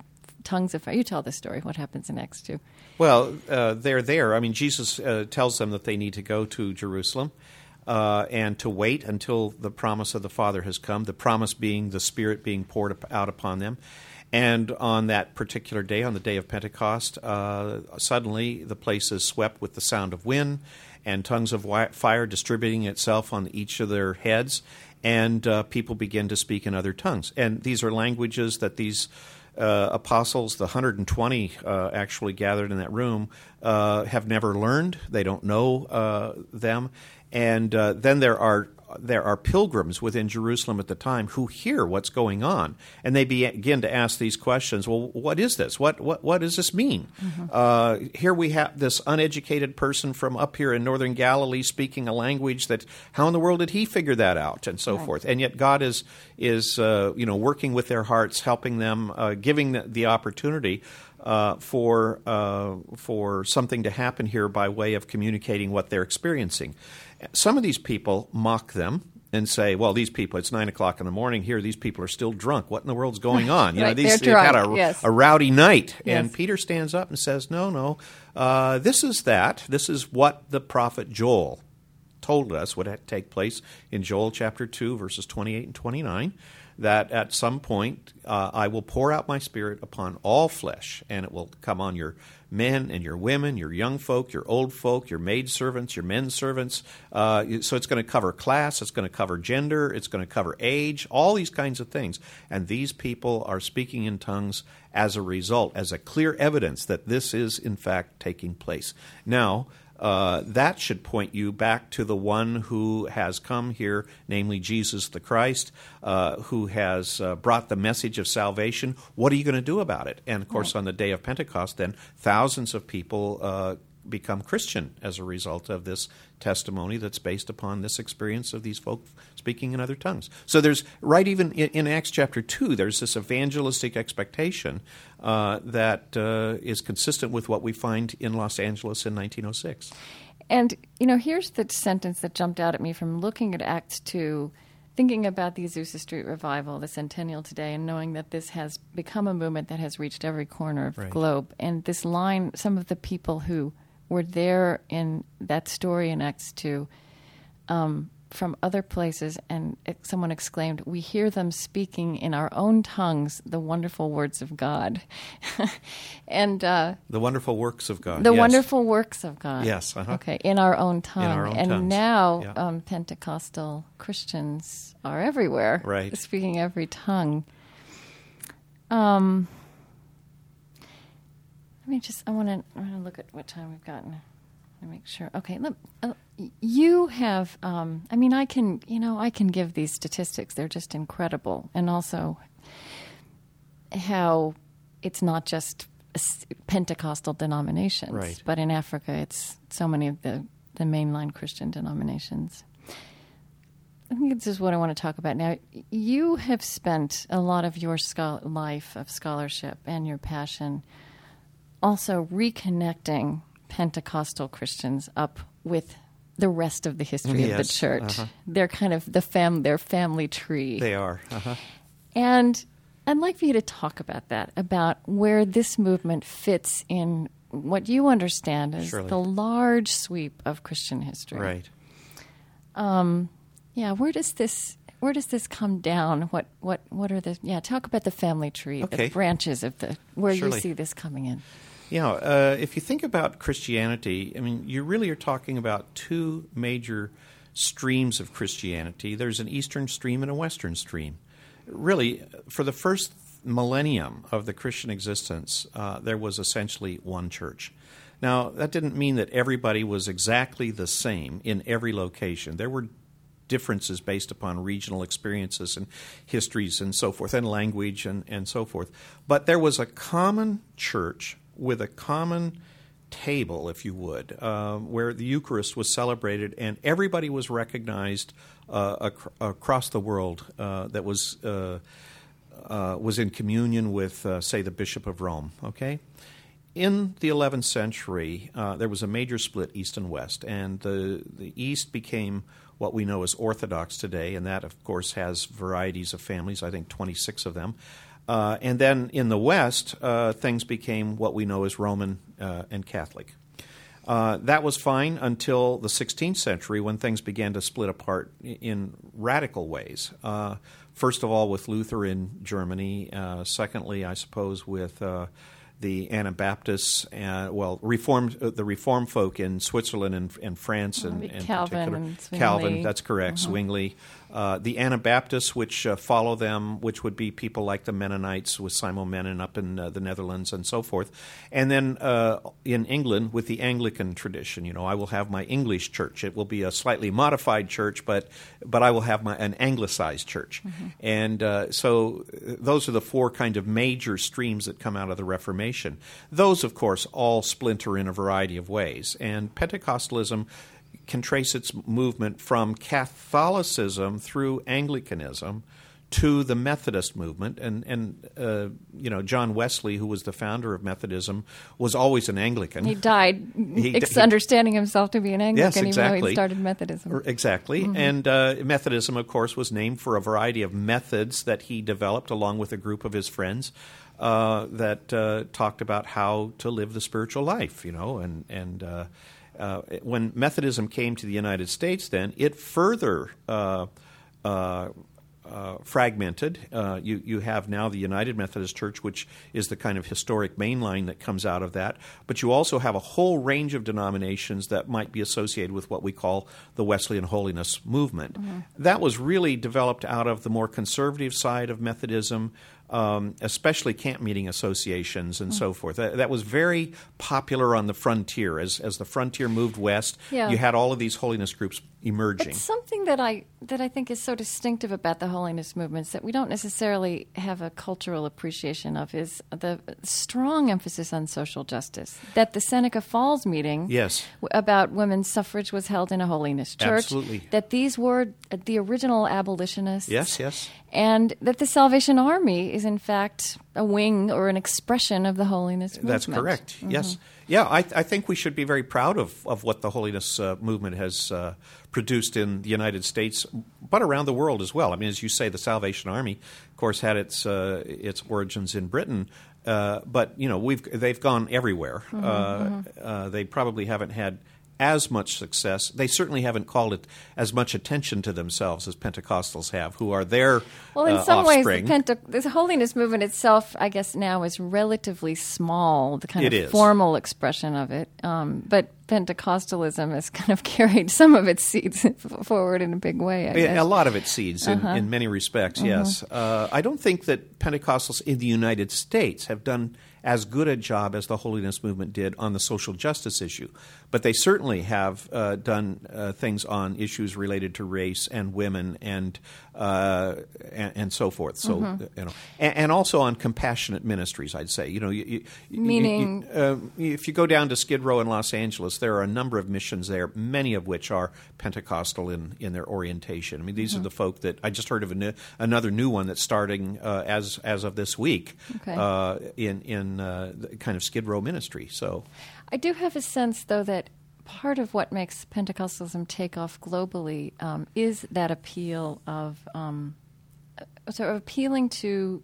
tongues of fire. You tell the story. What happens next, too? Well, uh, they're there. I mean, Jesus uh, tells them that they need to go to Jerusalem uh, and to wait until the promise of the Father has come, the promise being the Spirit being poured out upon them. And on that particular day, on the day of Pentecost, uh, suddenly the place is swept with the sound of wind and tongues of fire distributing itself on each of their heads, and uh, people begin to speak in other tongues. And these are languages that these uh, apostles, the 120 uh, actually gathered in that room, uh, have never learned. They don't know uh, them. And uh, then there are there are pilgrims within Jerusalem at the time who hear what's going on, and they begin to ask these questions. Well, what is this? What what what does this mean? Uh, here we have this uneducated person from up here in northern Galilee speaking a language that how in the world did he figure that out, and so Right. forth. And yet God is is uh, you know working with their hearts, helping them, uh, giving the, the opportunity. Uh, for uh, for something to happen here by way of communicating what they're experiencing, some of these people mock them and say, "Well, these people, it's nine o'clock in the morning here. These people are still drunk. What in the world's going on? You know, these they've had a, yes. a rowdy night." And Peter stands up and says, "No, no, uh, this is that. This is what the prophet Joel told us would take place in Joel chapter 2, verses 28 and 29, that at some point uh, I will pour out my spirit upon all flesh, and it will come on your men and your women, your young folk, your old folk, your maid servants, your men servants. Uh, so it's going to cover class, it's going to cover gender, it's going to cover age, all these kinds of things. And these people are speaking in tongues as a result, as a clear evidence that this is in fact taking place. Now, uh, that should point you back to the one who has come here, namely Jesus the Christ, uh, who has uh, brought the message of salvation. What are you going to do about it? And of course, on the day of Pentecost, then thousands of people uh, become Christian as a result of this testimony that's based upon this experience of these folk speaking in other tongues. So there's right even in, in Acts chapter two, there's this evangelistic expectation uh, that uh, is consistent with what we find in Los Angeles in 1906. And, you know, here's the sentence that jumped out at me from looking at Acts 2, thinking about the Azusa Street revival, the centennial today, and knowing that this has become a movement that has reached every corner of Right. the globe. And this line, some of the people who were there in that story in Acts 2 um, from other places, and it, someone exclaimed, We hear them speaking in our own tongues the wonderful words of God. and, uh, The wonderful works of God. the yes. wonderful works of God. Yes, uh-huh. Okay, in our own tongue. our own and tongues. now Yeah. um, Pentecostal Christians are everywhere, Right. speaking every tongue. Um, let me just. I want to. I want to look at what time we've gotten. To make sure. Okay, look, uh, you have. Um, I mean, I can. You know, I can give these statistics. They're just incredible, and also how it's not just Pentecostal denominations, Right. but in Africa, it's so many of the, the mainline Christian denominations. I think this is what I want to talk about now. You have spent a lot of your schol- life of scholarship and your passion also reconnecting Pentecostal Christians up with the rest of the history of the church. uh-huh. They're kind of the fam- their family tree. They are. Uh-huh. And I'd like for you to talk about that, about where this movement fits in what you understand as Surely. the large sweep of Christian history. Right. Yeah, where does this where does this come down? What what what are the yeah? Talk about the family tree, Okay. the branches of the where Surely. you see this coming in. Yeah, uh, if you think about Christianity, I mean, you really are talking about two major streams of Christianity. There's an Eastern stream and a Western stream. Really, for the first millennium of the Christian existence, uh, there was essentially one church. Now, that didn't mean that everybody was exactly the same in every location. There were differences based upon regional experiences and histories and so forth, and language and, and so forth. But there was a common church with a common table, if you would, uh, where the Eucharist was celebrated and everybody was recognized uh, ac- across the world uh, that was uh, uh, was in communion with, uh, say, the Bishop of Rome. Okay, in the 11th century, there was a major split east and west, and the the East became what we know as Orthodox today, and that, of course, has varieties of families. I think 26 of them. Uh, and then in the West, uh, things became what we know as Roman uh, and Catholic. Uh, that was fine until the 16th century when things began to split apart in radical ways. Uh, first of all, with Luther in Germany. Uh, secondly, I suppose, with the Anabaptists, uh, well, reformed uh, the Reform folk in Switzerland and, and France, and, and Calvin and Calvin. That's correct. Uh-huh. Zwingli, uh, the Anabaptists, which uh, follow them, which would be people like the Mennonites with Simon Menon up in uh, the Netherlands and so forth, and then uh, in England with the Anglican tradition. You know, I will have my English church. It will be a slightly modified church, but but I will have my an anglicized church, mm-hmm. and uh, so those are the four kind of major streams that come out of the Reformation. Those, of course, all splinter in a variety of ways, and Pentecostalism can trace its movement from Catholicism through Anglicanism to the Methodist movement, and and uh, you know John Wesley, who was the founder of Methodism, was always an Anglican. He died he, ex- he, understanding himself to be an Anglican, yes, exactly. even though he started Methodism. Exactly, mm-hmm. and uh, Methodism, of course, was named for a variety of methods that he developed along with a group of his friends. Uh, that uh, talked about how to live the spiritual life, you know, and and uh, when Methodism came to the United States, then it further uh, uh, uh fragmented. Uh, you, you have now the United Methodist Church, which is the kind of historic mainline that comes out of that. But you also have a whole range of denominations that might be associated with what we call the Wesleyan Holiness movement. Mm-hmm. That was really developed out of the more conservative side of Methodism um, especially camp meeting associations and mm-hmm. so forth. That, that, was very popular on the frontier. As, as the frontier moved west, yeah. you had all of these holiness groups emerging. It's something that I that I think is so distinctive about the holiness movements that we don't necessarily have a cultural appreciation of is the strong emphasis on social justice. That the Seneca Falls meeting yes. about women's suffrage was held in a holiness church. Absolutely. That these were the original abolitionists. Yes, yes. And that the Salvation Army is in fact a wing or an expression of the holiness movement. That's correct. Mm-hmm. Yes. Yeah, I, I, think we should be very proud of, of what the holiness uh, movement has uh, produced in the United States, but around the world as well. I mean, as you say, the Salvation Army, of course, had its uh, its origins in Britain, uh, but you know, we've they've gone everywhere. Mm-hmm, uh, mm-hmm. Uh, they probably haven't had as much success. They certainly haven't called it as much attention to themselves as Pentecostals have, who are their well, in uh, some offspring. ways, the, Pente- the holiness movement itself, I guess, now is relatively small. The kind it of is. formal expression of it, um, but Pentecostalism has kind of carried some of its seeds forward in a big way. I guess. A lot of its seeds, in, uh-huh. in many respects. Uh-huh. Yes, uh, I don't think that Pentecostals in the United States have done as good a job as the holiness movement did on the social justice issue. But they certainly have uh, done uh, things on issues related to race and women and uh, and, and, so forth. So mm-hmm. you know, and, and, also on compassionate ministries. I'd say you know, you, you, meaning you, uh, if you go down to Skid Row in Los Angeles, there are a number of missions there, many of which are Pentecostal in in their orientation. I mean, these mm-hmm. are the folk that I just heard of new, another new one that's starting uh, as as of this week okay. Uh, in in uh, kind of Skid Row ministry. So I do have a sense, though, that part of what makes Pentecostalism take off globally um, is that appeal of um, sort of appealing to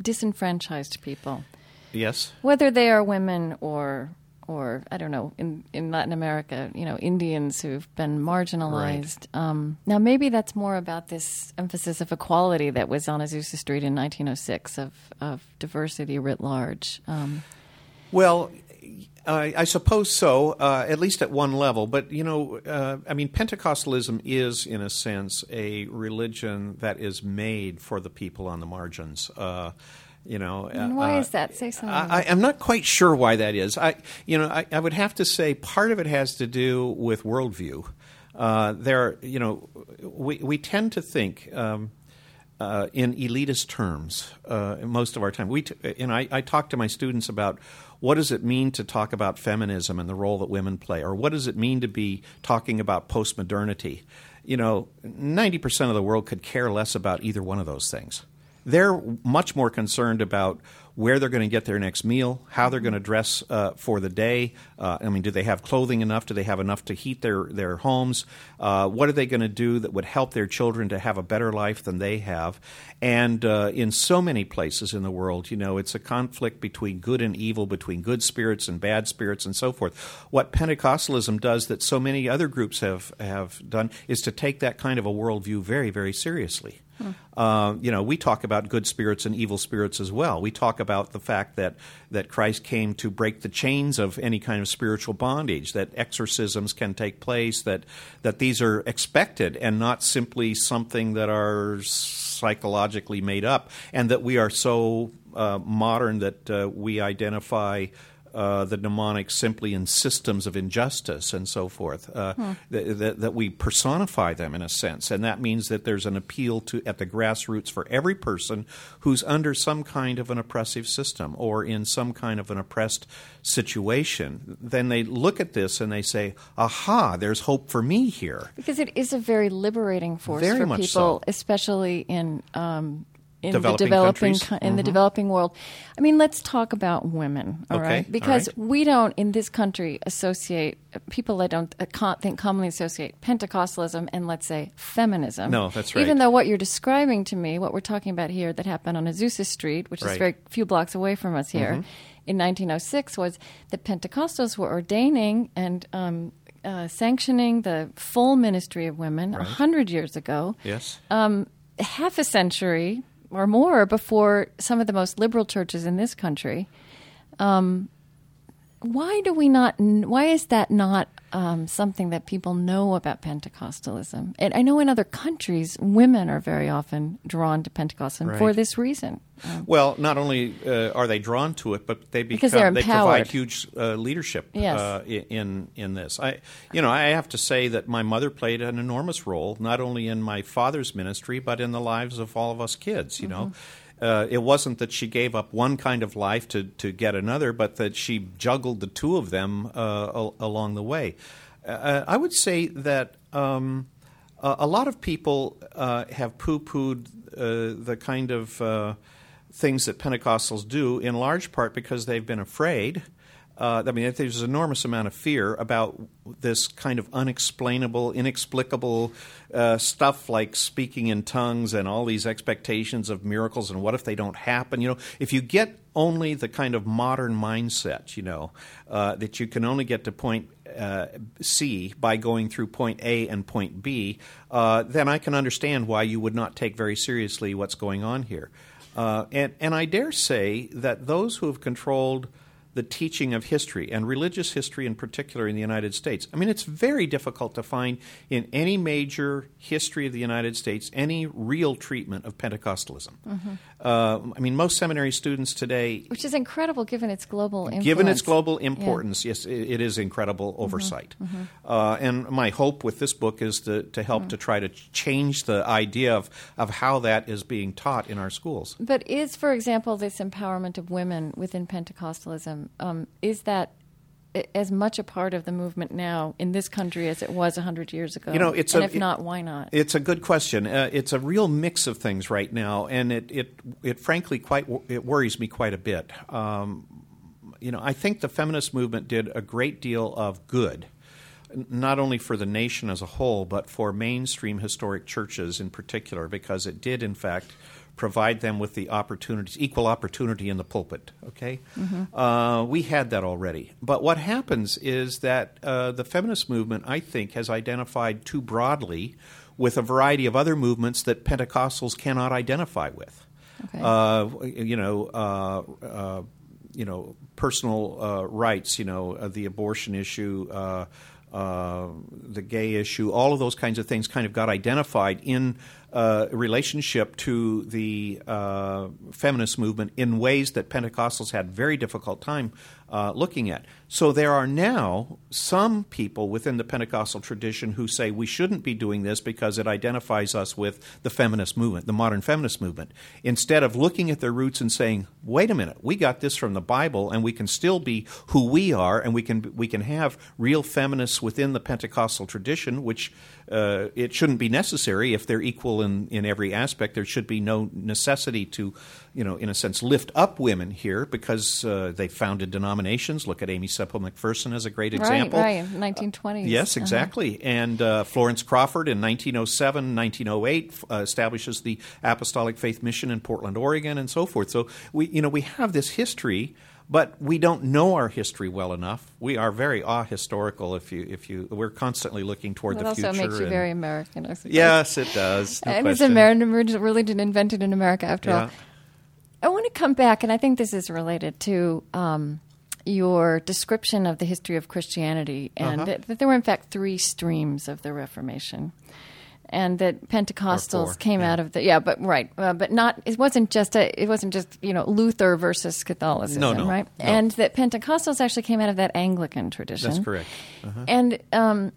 disenfranchised people. Yes. Whether they are women or or I don't know in in Latin America, you know, Indians who've been marginalized. Right. Um, now maybe that's more about this emphasis of equality that was on Azusa Street in 1906 of of diversity writ large. Um, well, I, I suppose so, uh, at least at one level. But you know, uh, I mean, Pentecostalism is, in a sense, a religion that is made for the people on the margins. Uh, you know, and why uh, is that? Say something. I, am not quite sure why that is. I, you know, I, I, would have to say part of it has to do with worldview. Uh, there, you know, we we tend to think. Um, uh, in elitist terms, most of our time, we t- and I, I talk to my students about what does it mean to talk about feminism and the role that women play, or what does it mean to be talking about postmodernity? You know, 90% of the world could care less about either one of those things. They're much more concerned about where they're going to get their next meal, how they're going to dress uh, for the day. Uh, I mean, do they have clothing enough? Do they have enough to heat their, their homes? Uh, what are they going to do that would help their children to have a better life than they have? And uh, in so many places in the world, you know, it's a conflict between good and evil, between good spirits and bad spirits, and so forth. What Pentecostalism does that so many other groups have, have done is to take that kind of a worldview very, very seriously. Uh, you know, we talk about good spirits and evil spirits as well. We talk about the fact that, that Christ came to break the chains of any kind of spiritual bondage, that exorcisms can take place, that, that these are expected and not simply something that are psychologically made up, and that we are so uh, modern that uh, we identify uh, the demonic simply in systems of injustice and so forth. Uh, hmm. th- th- that we personify them in a sense, and that means that there's an appeal to at the grassroots for every person who's under some kind of an oppressive system or in some kind of an oppressed situation. Then they look at this and they say, "Aha! There's hope for me here." Because it is a very liberating force very for people, so. especially in um, in developing the developing in mm-hmm. the developing world. I mean, let's talk about women, all okay. right? Because all right. we don't in this country associate people that don't uh, think commonly associate Pentecostalism and let's say feminism. No, that's right. Even though what you're describing to me, what we're talking about here, that happened on Azusa Street, which right. is very few blocks away from us here. Mm-hmm. In 1906, was that Pentecostals were ordaining and um, uh, sanctioning the full ministry of women a Right. hundred years ago Yes. um, half a century or more before some of the most liberal churches in this country. Um, why do we not? Why is that not um, something that people know about Pentecostalism? And I know in other countries, women are very often drawn to Pentecostalism for this reason. Well, not only uh, are they drawn to it, but they become empowered. provide huge uh, leadership Yes. uh, in in this. I you know I have to say that my mother played an enormous role not only in my father's ministry but in the lives of all of us kids. You know. Uh, it wasn't that she gave up one kind of life to, to get another, but that she juggled the two of them uh, al- along the way. Uh, I would say that um, a lot of people uh, have poo pooed uh, the kind of uh, things that Pentecostals do, in large part because they've been afraid. Uh, I mean, there's an enormous amount of fear about this kind of unexplainable, inexplicable uh, stuff like speaking in tongues and all these expectations of miracles and what if they don't happen. You know, if you get only the kind of modern mindset, you know, uh, that you can only get to point uh, C by going through point A and point B, uh, then I can understand why you would not take very seriously what's going on here. Uh, and, and I dare say that those who have controlled the teaching of history and religious history in particular in the United States. I mean, it's very difficult to find in any major history of the United States any real treatment of Pentecostalism. Uh, I mean, most seminary students today Which is incredible given its global influence. Given its global importance, yes, it, it is incredible oversight. Uh, and my hope with this book is to, to help to try to change the idea of, of how that is being taught in our schools. But is, for example, this empowerment of women within Pentecostalism, um, is that as much a part of the movement now in this country as it was 100 years ago? You know, it's and a- if not, why not? It's a good question. Uh, it's a real mix of things right now, and it, it, it frankly quite it worries me quite a bit. Um, you know, I think the feminist movement did a great deal of good, not only for the nation as a whole, but for mainstream historic churches in particular, because it did, in fact, provide them with the opportunities, equal opportunity in the pulpit. Okay, uh, we had that already. But what happens is that uh, the feminist movement, I think, has identified too broadly with a variety of other movements that Pentecostals cannot identify with. Okay. Uh, you know. Uh, uh, you know, personal uh, rights. You know, uh, the abortion issue, uh, uh, the gay issue, all of those kinds of things kind of got identified in uh, relationship to the uh, feminist movement in ways that Pentecostals had very difficult time uh, looking at. So there are now some people within the Pentecostal tradition who say we shouldn't be doing this because it identifies us with the feminist movement, the modern feminist movement, instead of looking at their roots and saying, "Wait a minute, we got this from the Bible, and we can still be who we are, and we can we can have real feminists within the Pentecostal tradition, which." Uh, it shouldn't be necessary if they're equal in, in every aspect. There should be no necessity to, you know, in a sense, lift up women here because uh, they founded denominations. Look at Aimee Semple McPherson as a great example. Right, right, 1920s. Uh, yes, exactly. Uh-huh. And uh, Florence Crawford in 1907, 1908 uh, establishes the Apostolic Faith Mission in Portland, Oregon, and so forth. So we, you know, we have this history but we don't know our history well enough. We are very ahistorical. If you, if you, we're constantly looking toward the future. also makes you very American. I suppose. Yes, it does. No and it's question. American religion invented in America after Yeah. all. I want to come back, and I think this is related to um, your description of the history of Christianity, and Uh-huh. that, that there were in fact three streams of the Reformation, and that Pentecostals came yeah. out of the yeah, but right, uh, but not it wasn't just a it wasn't just you know Luther versus Catholicism, No, no, right? no. And that Pentecostals actually came out of that Anglican tradition. That's correct. Uh-huh. And um,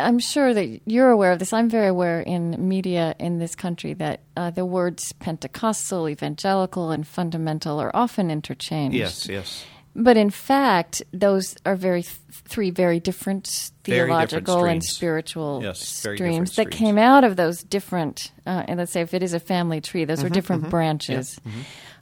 I'm sure that you're aware of this. I'm very aware in media in this country that uh, the words Pentecostal, evangelical, and fundamental are often interchanged. Yes, yes. But in fact, those are very th- three very different Very different theological and spiritual Yes, streams different that streams. came out of those different. Uh, and let's say if it is a family tree, those Mm-hmm, are different branches.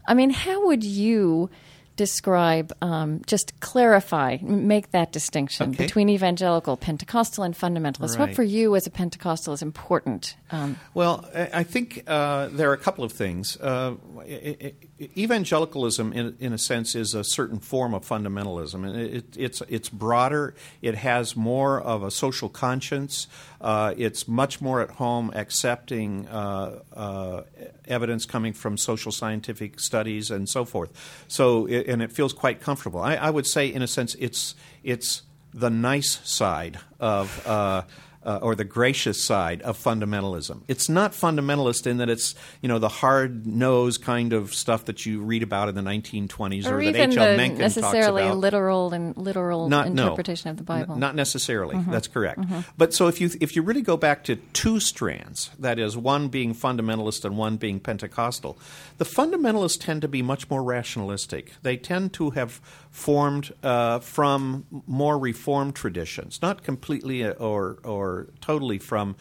I mean, how would you describe, um, just clarify, make that distinction Okay. between evangelical, Pentecostal, and fundamentalist? What for you as a Pentecostal is important? Um, Well, I I think uh, there are a couple of things. Uh, e- e- evangelicalism, in, in a sense, is a certain form of fundamentalism, it, it's it's broader. It has more of a social conscience. Uh, it's much more at home accepting uh, uh, evidence coming from social scientific studies and so forth. So, and it feels quite comfortable. I, I would say, in a sense, it's it's the nice side of. Uh, or the gracious side of fundamentalism. It's not fundamentalist in that it's you know the hard nosed kind of stuff that you read about in the 1920s or, or that H.L. Mencken necessarily talks about. literal and literal Not no. interpretation of the Bible. N- not necessarily. Mm-hmm. That's correct. But so if you if you really go back to two strands, that is one being fundamentalist and one being Pentecostal, the fundamentalists tend to be much more rationalistic. They tend to have formed uh, from more reformed traditions, not completely uh, or or totally from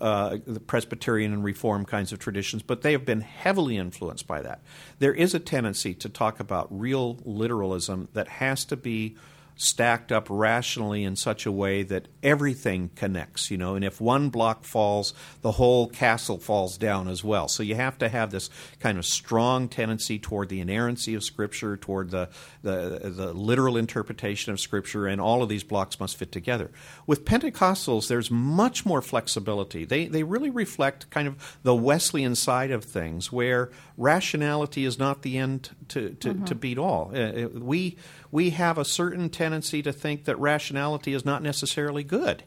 uh, the Presbyterian and Reformed kinds of traditions, but they have been heavily influenced by that. There is a tendency to talk about real literalism that has to be stacked up rationally in such a way that everything connects, you know, and if one block falls, the whole castle falls down as well. So you have to have this kind of strong tendency toward the inerrancy of Scripture, toward the, the, the literal interpretation of Scripture, and all of these blocks must fit together. With Pentecostals, there's much more flexibility. They, they really reflect kind of the Wesleyan side of things, where rationality is not the end to, to, to beat all. Uh, uh, we, we have a certain tendency to think that rationality is not necessarily good.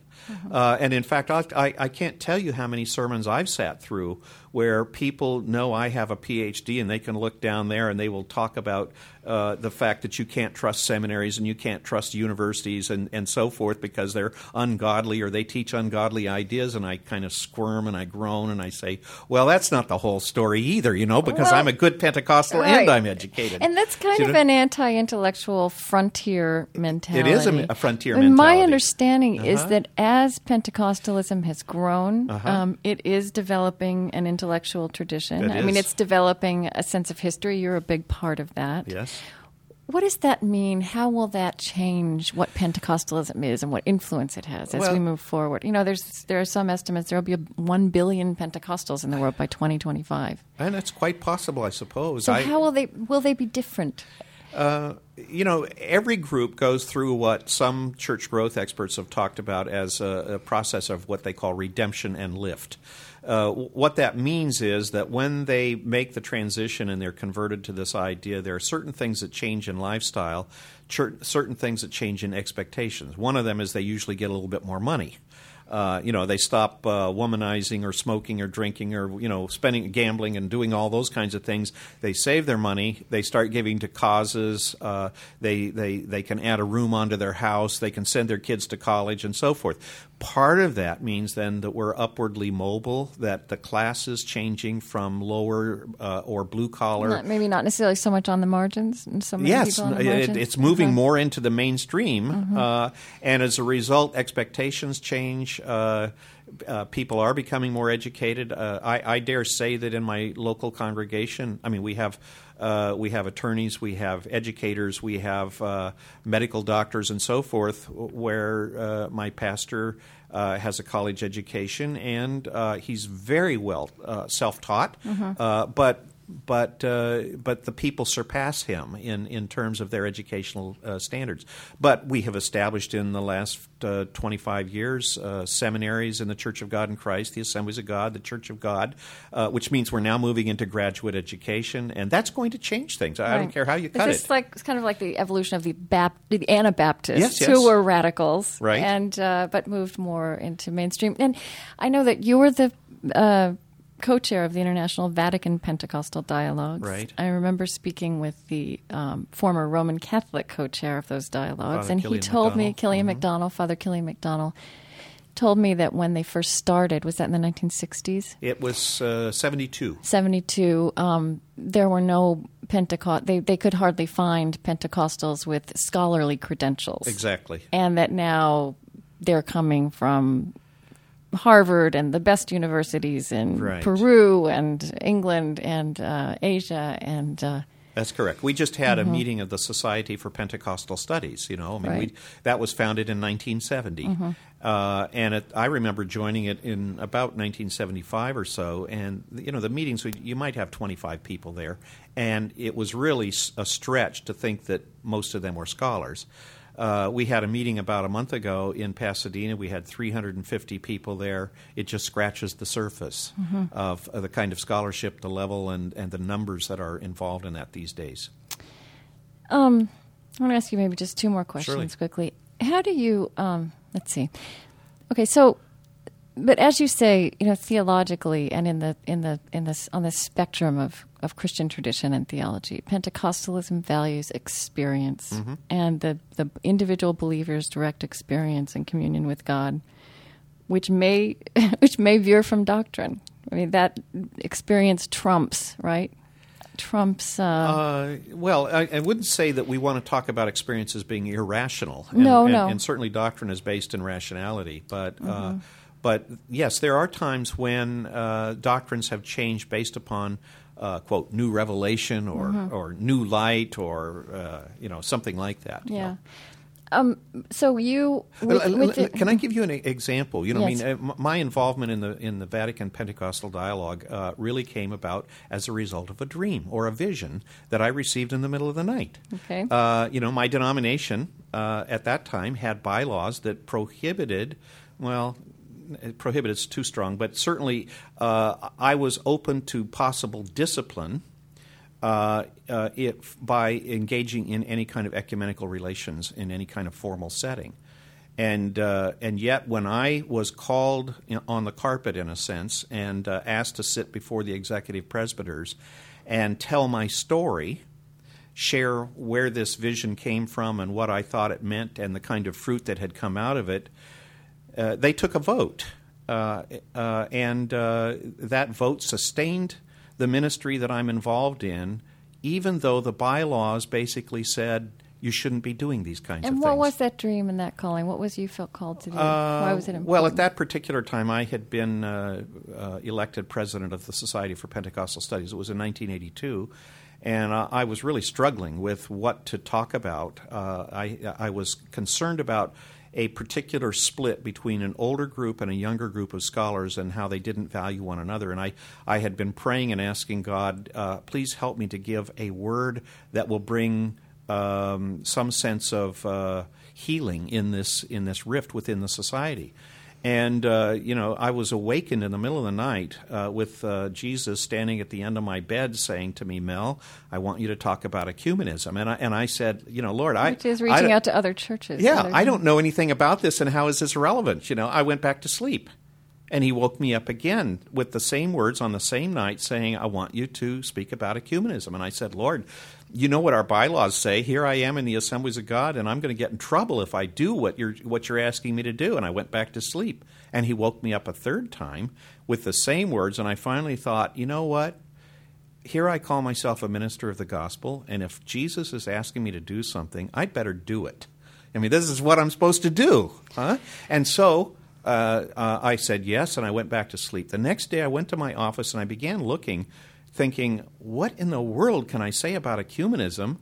Uh, and in fact, I, I, I can't tell you how many sermons I've sat through where people know I have a PhD and they can look down there and they will talk about uh, the fact that you can't trust seminaries and you can't trust universities and, and so forth because they're ungodly or they teach ungodly ideas. And I kind of squirm and I groan and I say, well, that's not the whole story either, you know, because Well, I'm a good Pentecostal right. and I'm educated. And that's kind See of I- an anti-intellectual frontier mentality. It is a- a frontier And My mentality. understanding is Uh-huh. that as Pentecostalism has grown, Uh-huh. um, it is developing an intellectual tradition. It I mean, it's developing a sense of history. You're a big part of that. Yes. What does that mean? How will that change what Pentecostalism is and what influence it has as Well- we move forward? You know, there's there are some estimates there will be a, one billion Pentecostals in the world by 2025. And it's quite possible, I suppose. So I, how will they will they be different? Uh, you know, every group goes through what some church growth experts have talked about as a, a process of what they call redemption and lift. Uh, what that means is that when they make the transition and they're converted to this idea, there are certain things that change in lifestyle, cer- certain things that change in expectations. One of them is they usually get a little bit more money. uh, you know, they stop uh, womanizing or smoking or drinking or you know, spending, gambling, and doing all those kinds of things. They save their money. They start giving to causes. Uh, they they they can add a room onto their house. They can send their kids to college and so forth. Part of that means then that we're upwardly mobile. That the class is changing from lower uh, or blue collar. Not, maybe not necessarily so much on the margins. And so yes, the it, it's moving Okay. more into the mainstream, Mm-hmm. uh, and as a result, expectations change. Uh, uh, people are becoming more educated. Uh, I, I dare say that in my local congregation, I mean, we have uh, we have attorneys, we have educators, we have uh, medical doctors, and so forth. Where uh, my pastor uh, has a college education, and uh, he's very well uh, self-taught, uh, but but uh, but the people surpass him in, in terms of their educational uh, standards. But we have established in the last uh, 25 years uh, seminaries in the Church of God in Christ, the Assemblies of God, the Church of God, uh, which means we're now moving into graduate education, and that's going to change things. I don't care how you cut it's just it. like it's kind of like the evolution of the Bap- the Anabaptists Yes, yes. who were radicals, Right. And uh, but moved more into mainstream. And I know that you were the uh, co-chair of the International Vatican Pentecostal Dialogues. Right. I remember speaking with the um, former Roman Catholic co-chair of those dialogues, Father and Kilian he told me. Kilian Mhm. McDonnell, Father Kilian McDonnell. Told me that when they first started, was that in the 1960s? it was uh, 72. 72, um, there were no Pentecost. They they could hardly find Pentecostals with scholarly credentials. Exactly. and that now they're coming from Harvard and the best universities in Right. Peru and England and uh, Asia and. Uh, That's correct. We just had a meeting of the Society for Pentecostal Studies. You know, I mean, Right. we, that was founded in 1970, uh, and it, I remember joining it in about 1975 or so. And you know, the meetings we, you might have 25 people there, and it was really a stretch to think that most of them were scholars. Uh, we had a meeting about a month ago in Pasadena. We had 350 people there. It just scratches the surface of, of the kind of scholarship, the level, and, and the numbers that are involved in that these days. Um, I want to ask you maybe just two more questions Surely. quickly. How do you? Um, let's see. Okay, so, but as you say, you know, theologically and in the in the in this on the spectrum of of Christian tradition and theology, Pentecostalism values experience Mm-hmm. and the the individual believer's direct experience and communion with God, which may which may veer from doctrine. I mean, that experience trumps right. Trumps. Uh, Uh, well, I, I wouldn't say that we want to talk about experiences being irrational. And, No, and, no. And certainly doctrine is based in rationality. But, uh, Mm-hmm. but yes, there are times when uh, doctrines have changed based upon, uh, quote, new revelation or, Mm-hmm. or new light or, uh, you know, something like that. you yeah. know. Um, so you with, with the- Can I give you an example? You know, Yes. I mean, uh, my involvement in the in the Vatican Pentecostal dialogue uh, really came about as a result of a dream or a vision that I received in the middle of the night. Okay. Uh, you know, my denomination uh, at that time had bylaws that prohibited, well. Prohibited too strong, but certainly uh, I was open to possible discipline uh, uh, if, by engaging in any kind of ecumenical relations in any kind of formal setting. And, uh, and yet, when I was called on the carpet, in a sense, and uh, asked to sit before the executive presbyters and tell my story, share where this vision came from and what I thought it meant and the kind of fruit that had come out of it, uh, they took a vote. Uh, uh, and uh, that vote sustained the ministry that I'm involved in, even though the bylaws basically said you shouldn't be doing these kinds and of things. And what was that dream and that calling? What was you felt called to do? Why was it important? Uh, Well, at that particular time, I had been uh, uh, elected president of the Society for Pentecostal Studies. It was in 1982. And uh, I was really struggling with what to talk about. Uh, I, I was concerned about a particular split between an older group and a younger group of scholars and how they didn't value one another. And I, I had been praying and asking God, uh, please help me to give a word that will bring um, some sense of uh, healing in this in this rift within the society. And, uh, you know, I was awakened in the middle of the night uh, with uh, Jesus standing at the end of my bed saying to me, Mel, I want you to talk about ecumenism. And I, and I said, you know, Lord, I. Which is reaching I, out to other churches. Yeah, other I don't know anything about this, and how is this relevant? You know, I went back to sleep. And he woke me up again with the same words on the same night saying, I want you to speak about ecumenism. And I said, Lord, you know what our bylaws say. Here I am in the assemblies of God, and I'm going to get in trouble if I do what you're, what you're asking me to do. And I went back to sleep. And he woke me up a third time with the same words. And I finally thought, you know what? Here I call myself a minister of the gospel, and if Jesus is asking me to do something, I'd better do it. I mean, this is what I'm supposed to do. Huh? And so uh, uh, I said yes, and I went back to sleep. The next day, I went to my office and I began looking, thinking, what in the world can I say about ecumenism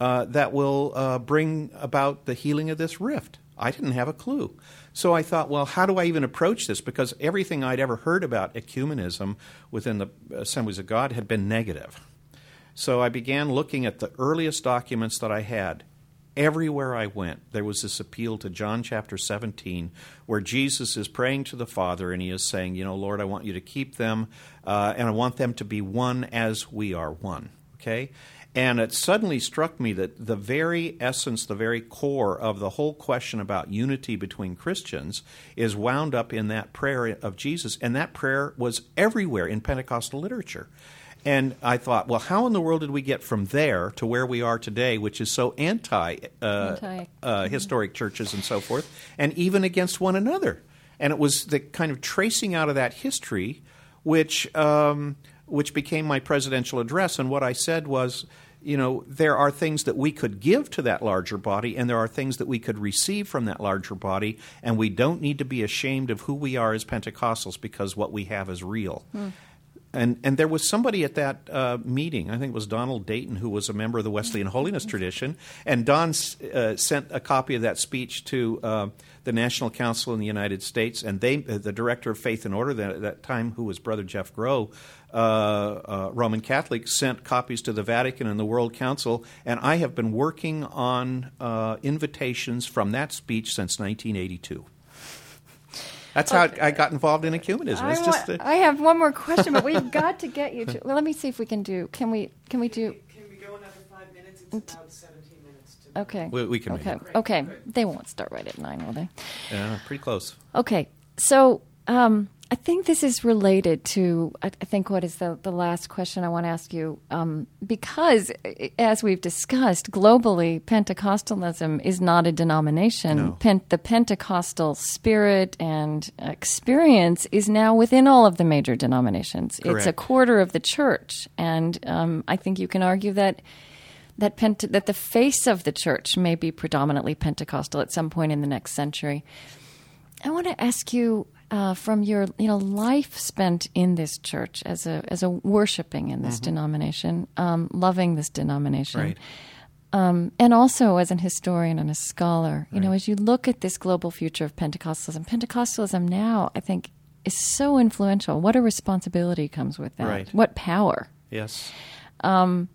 uh, that will uh, bring about the healing of this rift? I didn't have a clue. So I thought, well, how do I even approach this? Because everything I'd ever heard about ecumenism within the Assemblies of God had been negative. So I began looking at the earliest documents that I had everywhere I went, there was this appeal to John chapter 17, where Jesus is praying to the Father and he is saying, You know, Lord, I want you to keep them, uh, and I want them to be one as we are one. Okay? And it suddenly struck me that the very essence, the very core of the whole question about unity between Christians is wound up in that prayer of Jesus. And that prayer was everywhere in Pentecostal literature. And I thought, well, how in the world did we get from there to where we are today, which is so anti, uh, anti. Uh, historic churches and so forth, and even against one another? And it was the kind of tracing out of that history, which um, which became my presidential address. And what I said was, you know, there are things that we could give to that larger body, and there are things that we could receive from that larger body, and we don't need to be ashamed of who we are as Pentecostals because what we have is real. Hmm. And, and there was somebody at that uh, meeting, I think it was Donald Dayton, who was a member of the Wesleyan Holiness tradition. And Don uh, sent a copy of that speech to uh, the National Council in the United States. And they, uh, the director of Faith and Order that, at that time, who was Brother Jeff Gros, uh, uh, Roman Catholic, sent copies to the Vatican and the World Council. And I have been working on invitations from that speech since 1982. That's how I got involved in ecumenism. I, just a, I have one more question, but we've got to get you to. Well, let me see if we can do. Can we? Can we do? Can we go another five minutes? It's about seventeen minutes. To okay. We, we can. Okay. Okay. They won't start right at nine, will they? Yeah, pretty close. Okay. So. Um, I think this is related to, I think, what is the, the last question I want to ask you. Um, because, as we've discussed, globally, Pentecostalism is not a denomination. No. The Pentecostal spirit and experience is now within all of the major denominations. Correct. It's a quarter of the church. And um, I think you can argue that. That, Pente- that the face of the church may be predominantly Pentecostal at some point in the next century. I want to ask you uh, from your you know life spent in this church as a as a worshiping in this mm-hmm. denomination, um, loving this denomination. Right. Um, and also as an historian and a scholar, you right. know, as you look at this global future of Pentecostalism, Pentecostalism now, I think, is so influential. What a responsibility comes with that. Right. What power. Yes. Um,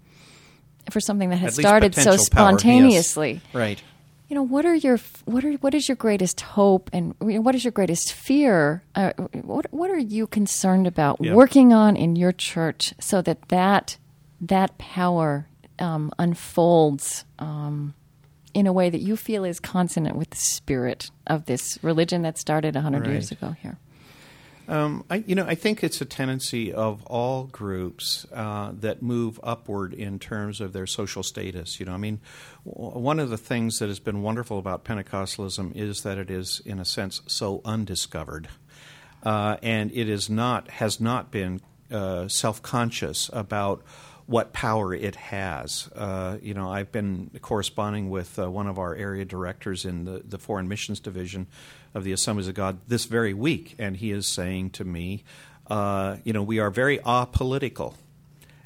for something that has started so spontaneously. Yes. Right you know what are your what are what is your greatest hope and what is your greatest fear uh, what what are you concerned about yeah. working on in your church so that that that power um, unfolds um, in a way that you feel is consonant with the spirit of this religion that started 100 right. years ago here um, I, you know, I think it's a tendency of all groups uh, that move upward in terms of their social status. You know, I mean, w- one of the things that has been wonderful about Pentecostalism is that it is, in a sense, so undiscovered, uh, and it is not has not been uh, self conscious about what power it has. Uh, you know, I've been corresponding with uh, one of our area directors in the, the Foreign Missions Division of the Assemblies of God this very week, and he is saying to me, uh, you know, we are very apolitical.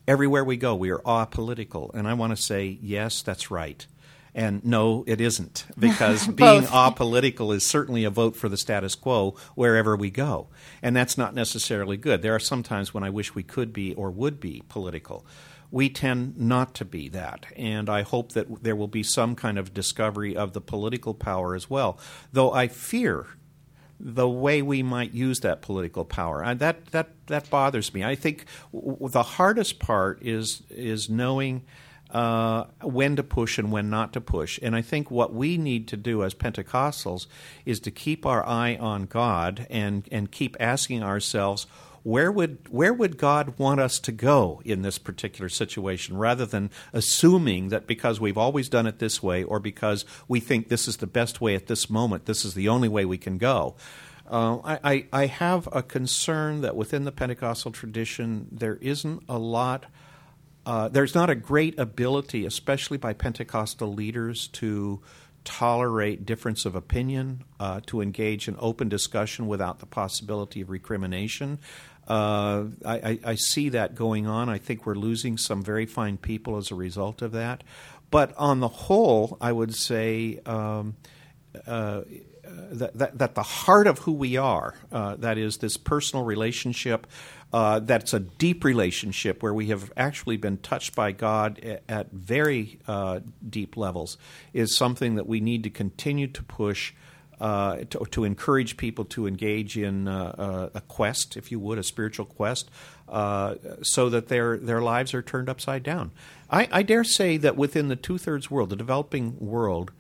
Everywhere we go, we are apolitical. And I want to say, yes, that's right. And no, it isn't, because being apolitical is certainly a vote for the status quo wherever we go. And that's not necessarily good. There are some times when I wish we could be or would be political we tend not to be that. And I hope that there will be some kind of discovery of the political power as well. Though I fear the way we might use that political power. And that that that bothers me. I think w- the hardest part is is knowing uh, when to push and when not to push. And I think what we need to do as Pentecostals is to keep our eye on God and and keep asking ourselves where would where would God want us to go in this particular situation rather than assuming that because we've always done it this way or because we think this is the best way at this moment this is the only way we can go uh, I, I have a concern that within the Pentecostal tradition there isn't a lot uh, there's not a great ability especially by Pentecostal leaders to tolerate difference of opinion, uh, to engage in open discussion without the possibility of recrimination. Uh, I, I, see that going on. I think we're losing some very fine people as a result of that. But on the whole, I would say um, uh, that, that, that, the heart of who we are, uh, that is, this personal relationship, uh, that's a deep relationship where we have actually been touched by God at, at very uh, deep levels, is something that we need to continue to push uh, to, to, encourage people to engage in uh, uh, a quest, if you would, a spiritual quest, uh, so that their their lives are turned upside down. I, I dare say that within the two thirds world, the developing world,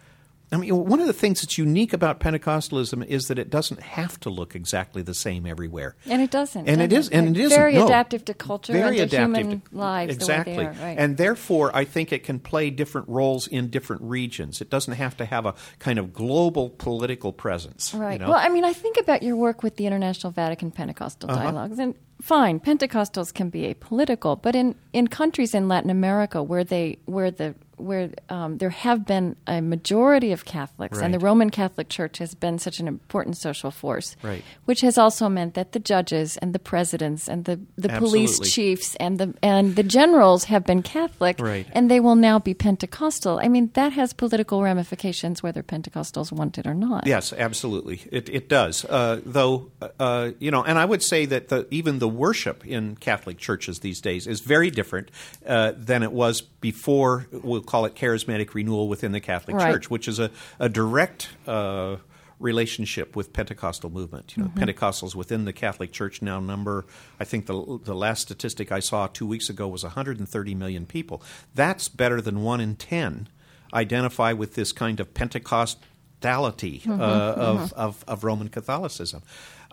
I mean, one of the things that's unique about Pentecostalism is that it doesn't have to look exactly the same everywhere, and it doesn't. And it is, and it is very no, adaptive to culture very and to adaptive human to, lives. Exactly, are, right. and therefore, I think it can play different roles in different regions. It doesn't have to have a kind of global political presence. Right. You know? Well, I mean, I think about your work with the International Vatican Pentecostal Uh-huh. Dialogues, and fine, Pentecostals can be apolitical, but in, in countries in Latin America where they where the where um, there have been a majority of Catholics, and the Roman Catholic Church has been such an important social force, Right. which has also meant that the judges and the presidents and the, the police chiefs and the and the generals have been Catholic, Right. and they will now be Pentecostal. I mean, that has political ramifications whether Pentecostals want it or not. Yes, absolutely. It, it does. Uh, though, uh, you know, and I would say that the, even the worship in Catholic churches these days is very different uh, than it was before, we'll call it charismatic renewal within the Catholic Right. Church, which is a, a direct. Uh, relationship with Pentecostal movement. You know, Pentecostals within the Catholic Church now number. I think the the last statistic I saw two weeks ago was 130 million people. That's better than one in ten identify with this kind of Pentecostality uh, of, of, of Roman Catholicism.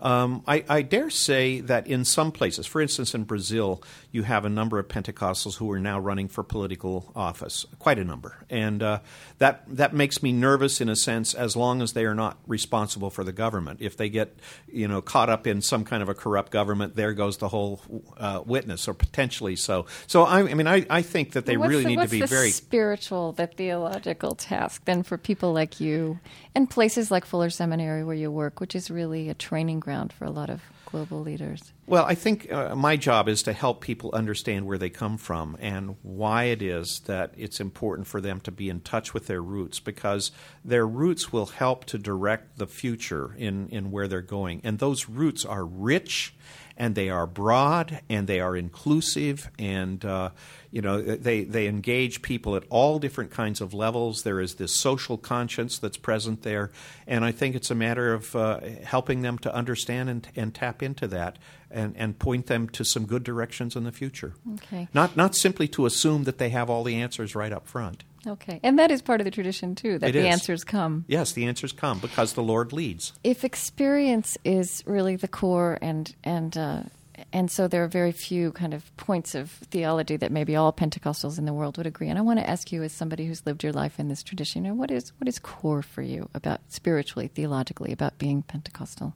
Um, I, I dare say that in some places, for instance, in Brazil, you have a number of Pentecostals who are now running for political office, quite a number, and uh, that that makes me nervous in a sense. As long as they are not responsible for the government, if they get you know caught up in some kind of a corrupt government, there goes the whole uh, witness, or potentially so. So I, I mean, I, I think that they What's really the, need to be very spiritual, the theological task then for people like you and places like Fuller Seminary where you work, which is really a training ground for a lot of global leaders. Well, I think uh, my job is to help people understand where they come from and why it is that it's important for them to be in touch with their roots because their roots will help to direct the future in, in where they're going. And those roots are rich and they are broad and they are inclusive and uh, you know they, they engage people at all different kinds of levels there is this social conscience that's present there and i think it's a matter of uh, helping them to understand and, and tap into that and, and point them to some good directions in the future Okay. not not simply to assume that they have all the answers right up front Okay. And that is part of the tradition too, that It the is. answers come. yes the answers come because the lord leads If experience is really the core and and uh, and so there are very few kind of points of theology that maybe all Pentecostals in the world would agree. And I want to ask you, as somebody who's lived your life in this tradition, you know, what is what is core for you about spiritually, theologically, about being Pentecostal?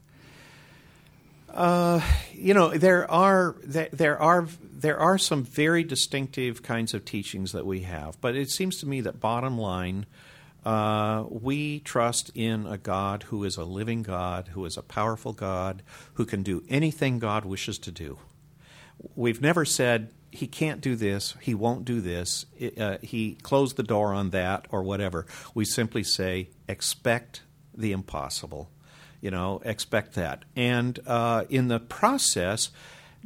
Uh, you know there are there, there are there are some very distinctive kinds of teachings that we have, but it seems to me that bottom line, uh, we trust in a God who is a living God, who is a powerful God, who can do anything God wishes to do. We've never said he can't do this, he won't do this, uh, he closed the door on that, or whatever. We simply say, expect the impossible. You know, expect that. And uh, in the process,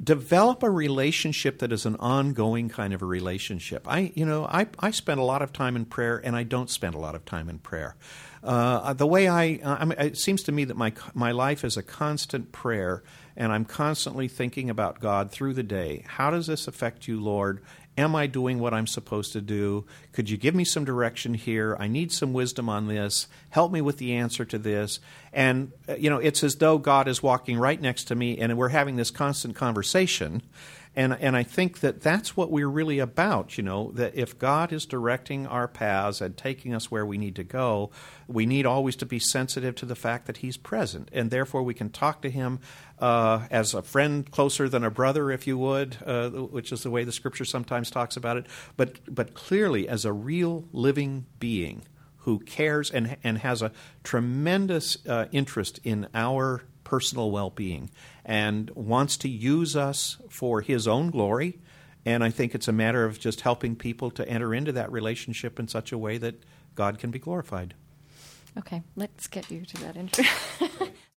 develop a relationship that is an ongoing kind of a relationship. I, you know, I, I spend a lot of time in prayer, and I don't spend a lot of time in prayer. Uh, the way I, I mean, it seems to me that my my life is a constant prayer, and I'm constantly thinking about God through the day. How does this affect you, Lord? Am I doing what I'm supposed to do? Could you give me some direction here? I need some wisdom on this. Help me with the answer to this. And, uh, you know, it's as though God is walking right next to me and we're having this constant conversation. And, and I think that that's what we're really about, you know, that if God is directing our paths and taking us where we need to go, we need always to be sensitive to the fact that He's present. And therefore, we can talk to Him uh, as a friend closer than a brother, if you would, uh, which is the way the Scripture sometimes talks about it, but, but clearly as a real living being who cares and, and has a tremendous uh, interest in our personal well being and wants to use us for his own glory. And I think it's a matter of just helping people to enter into that relationship in such a way that God can be glorified. Okay, let's get you to that intro.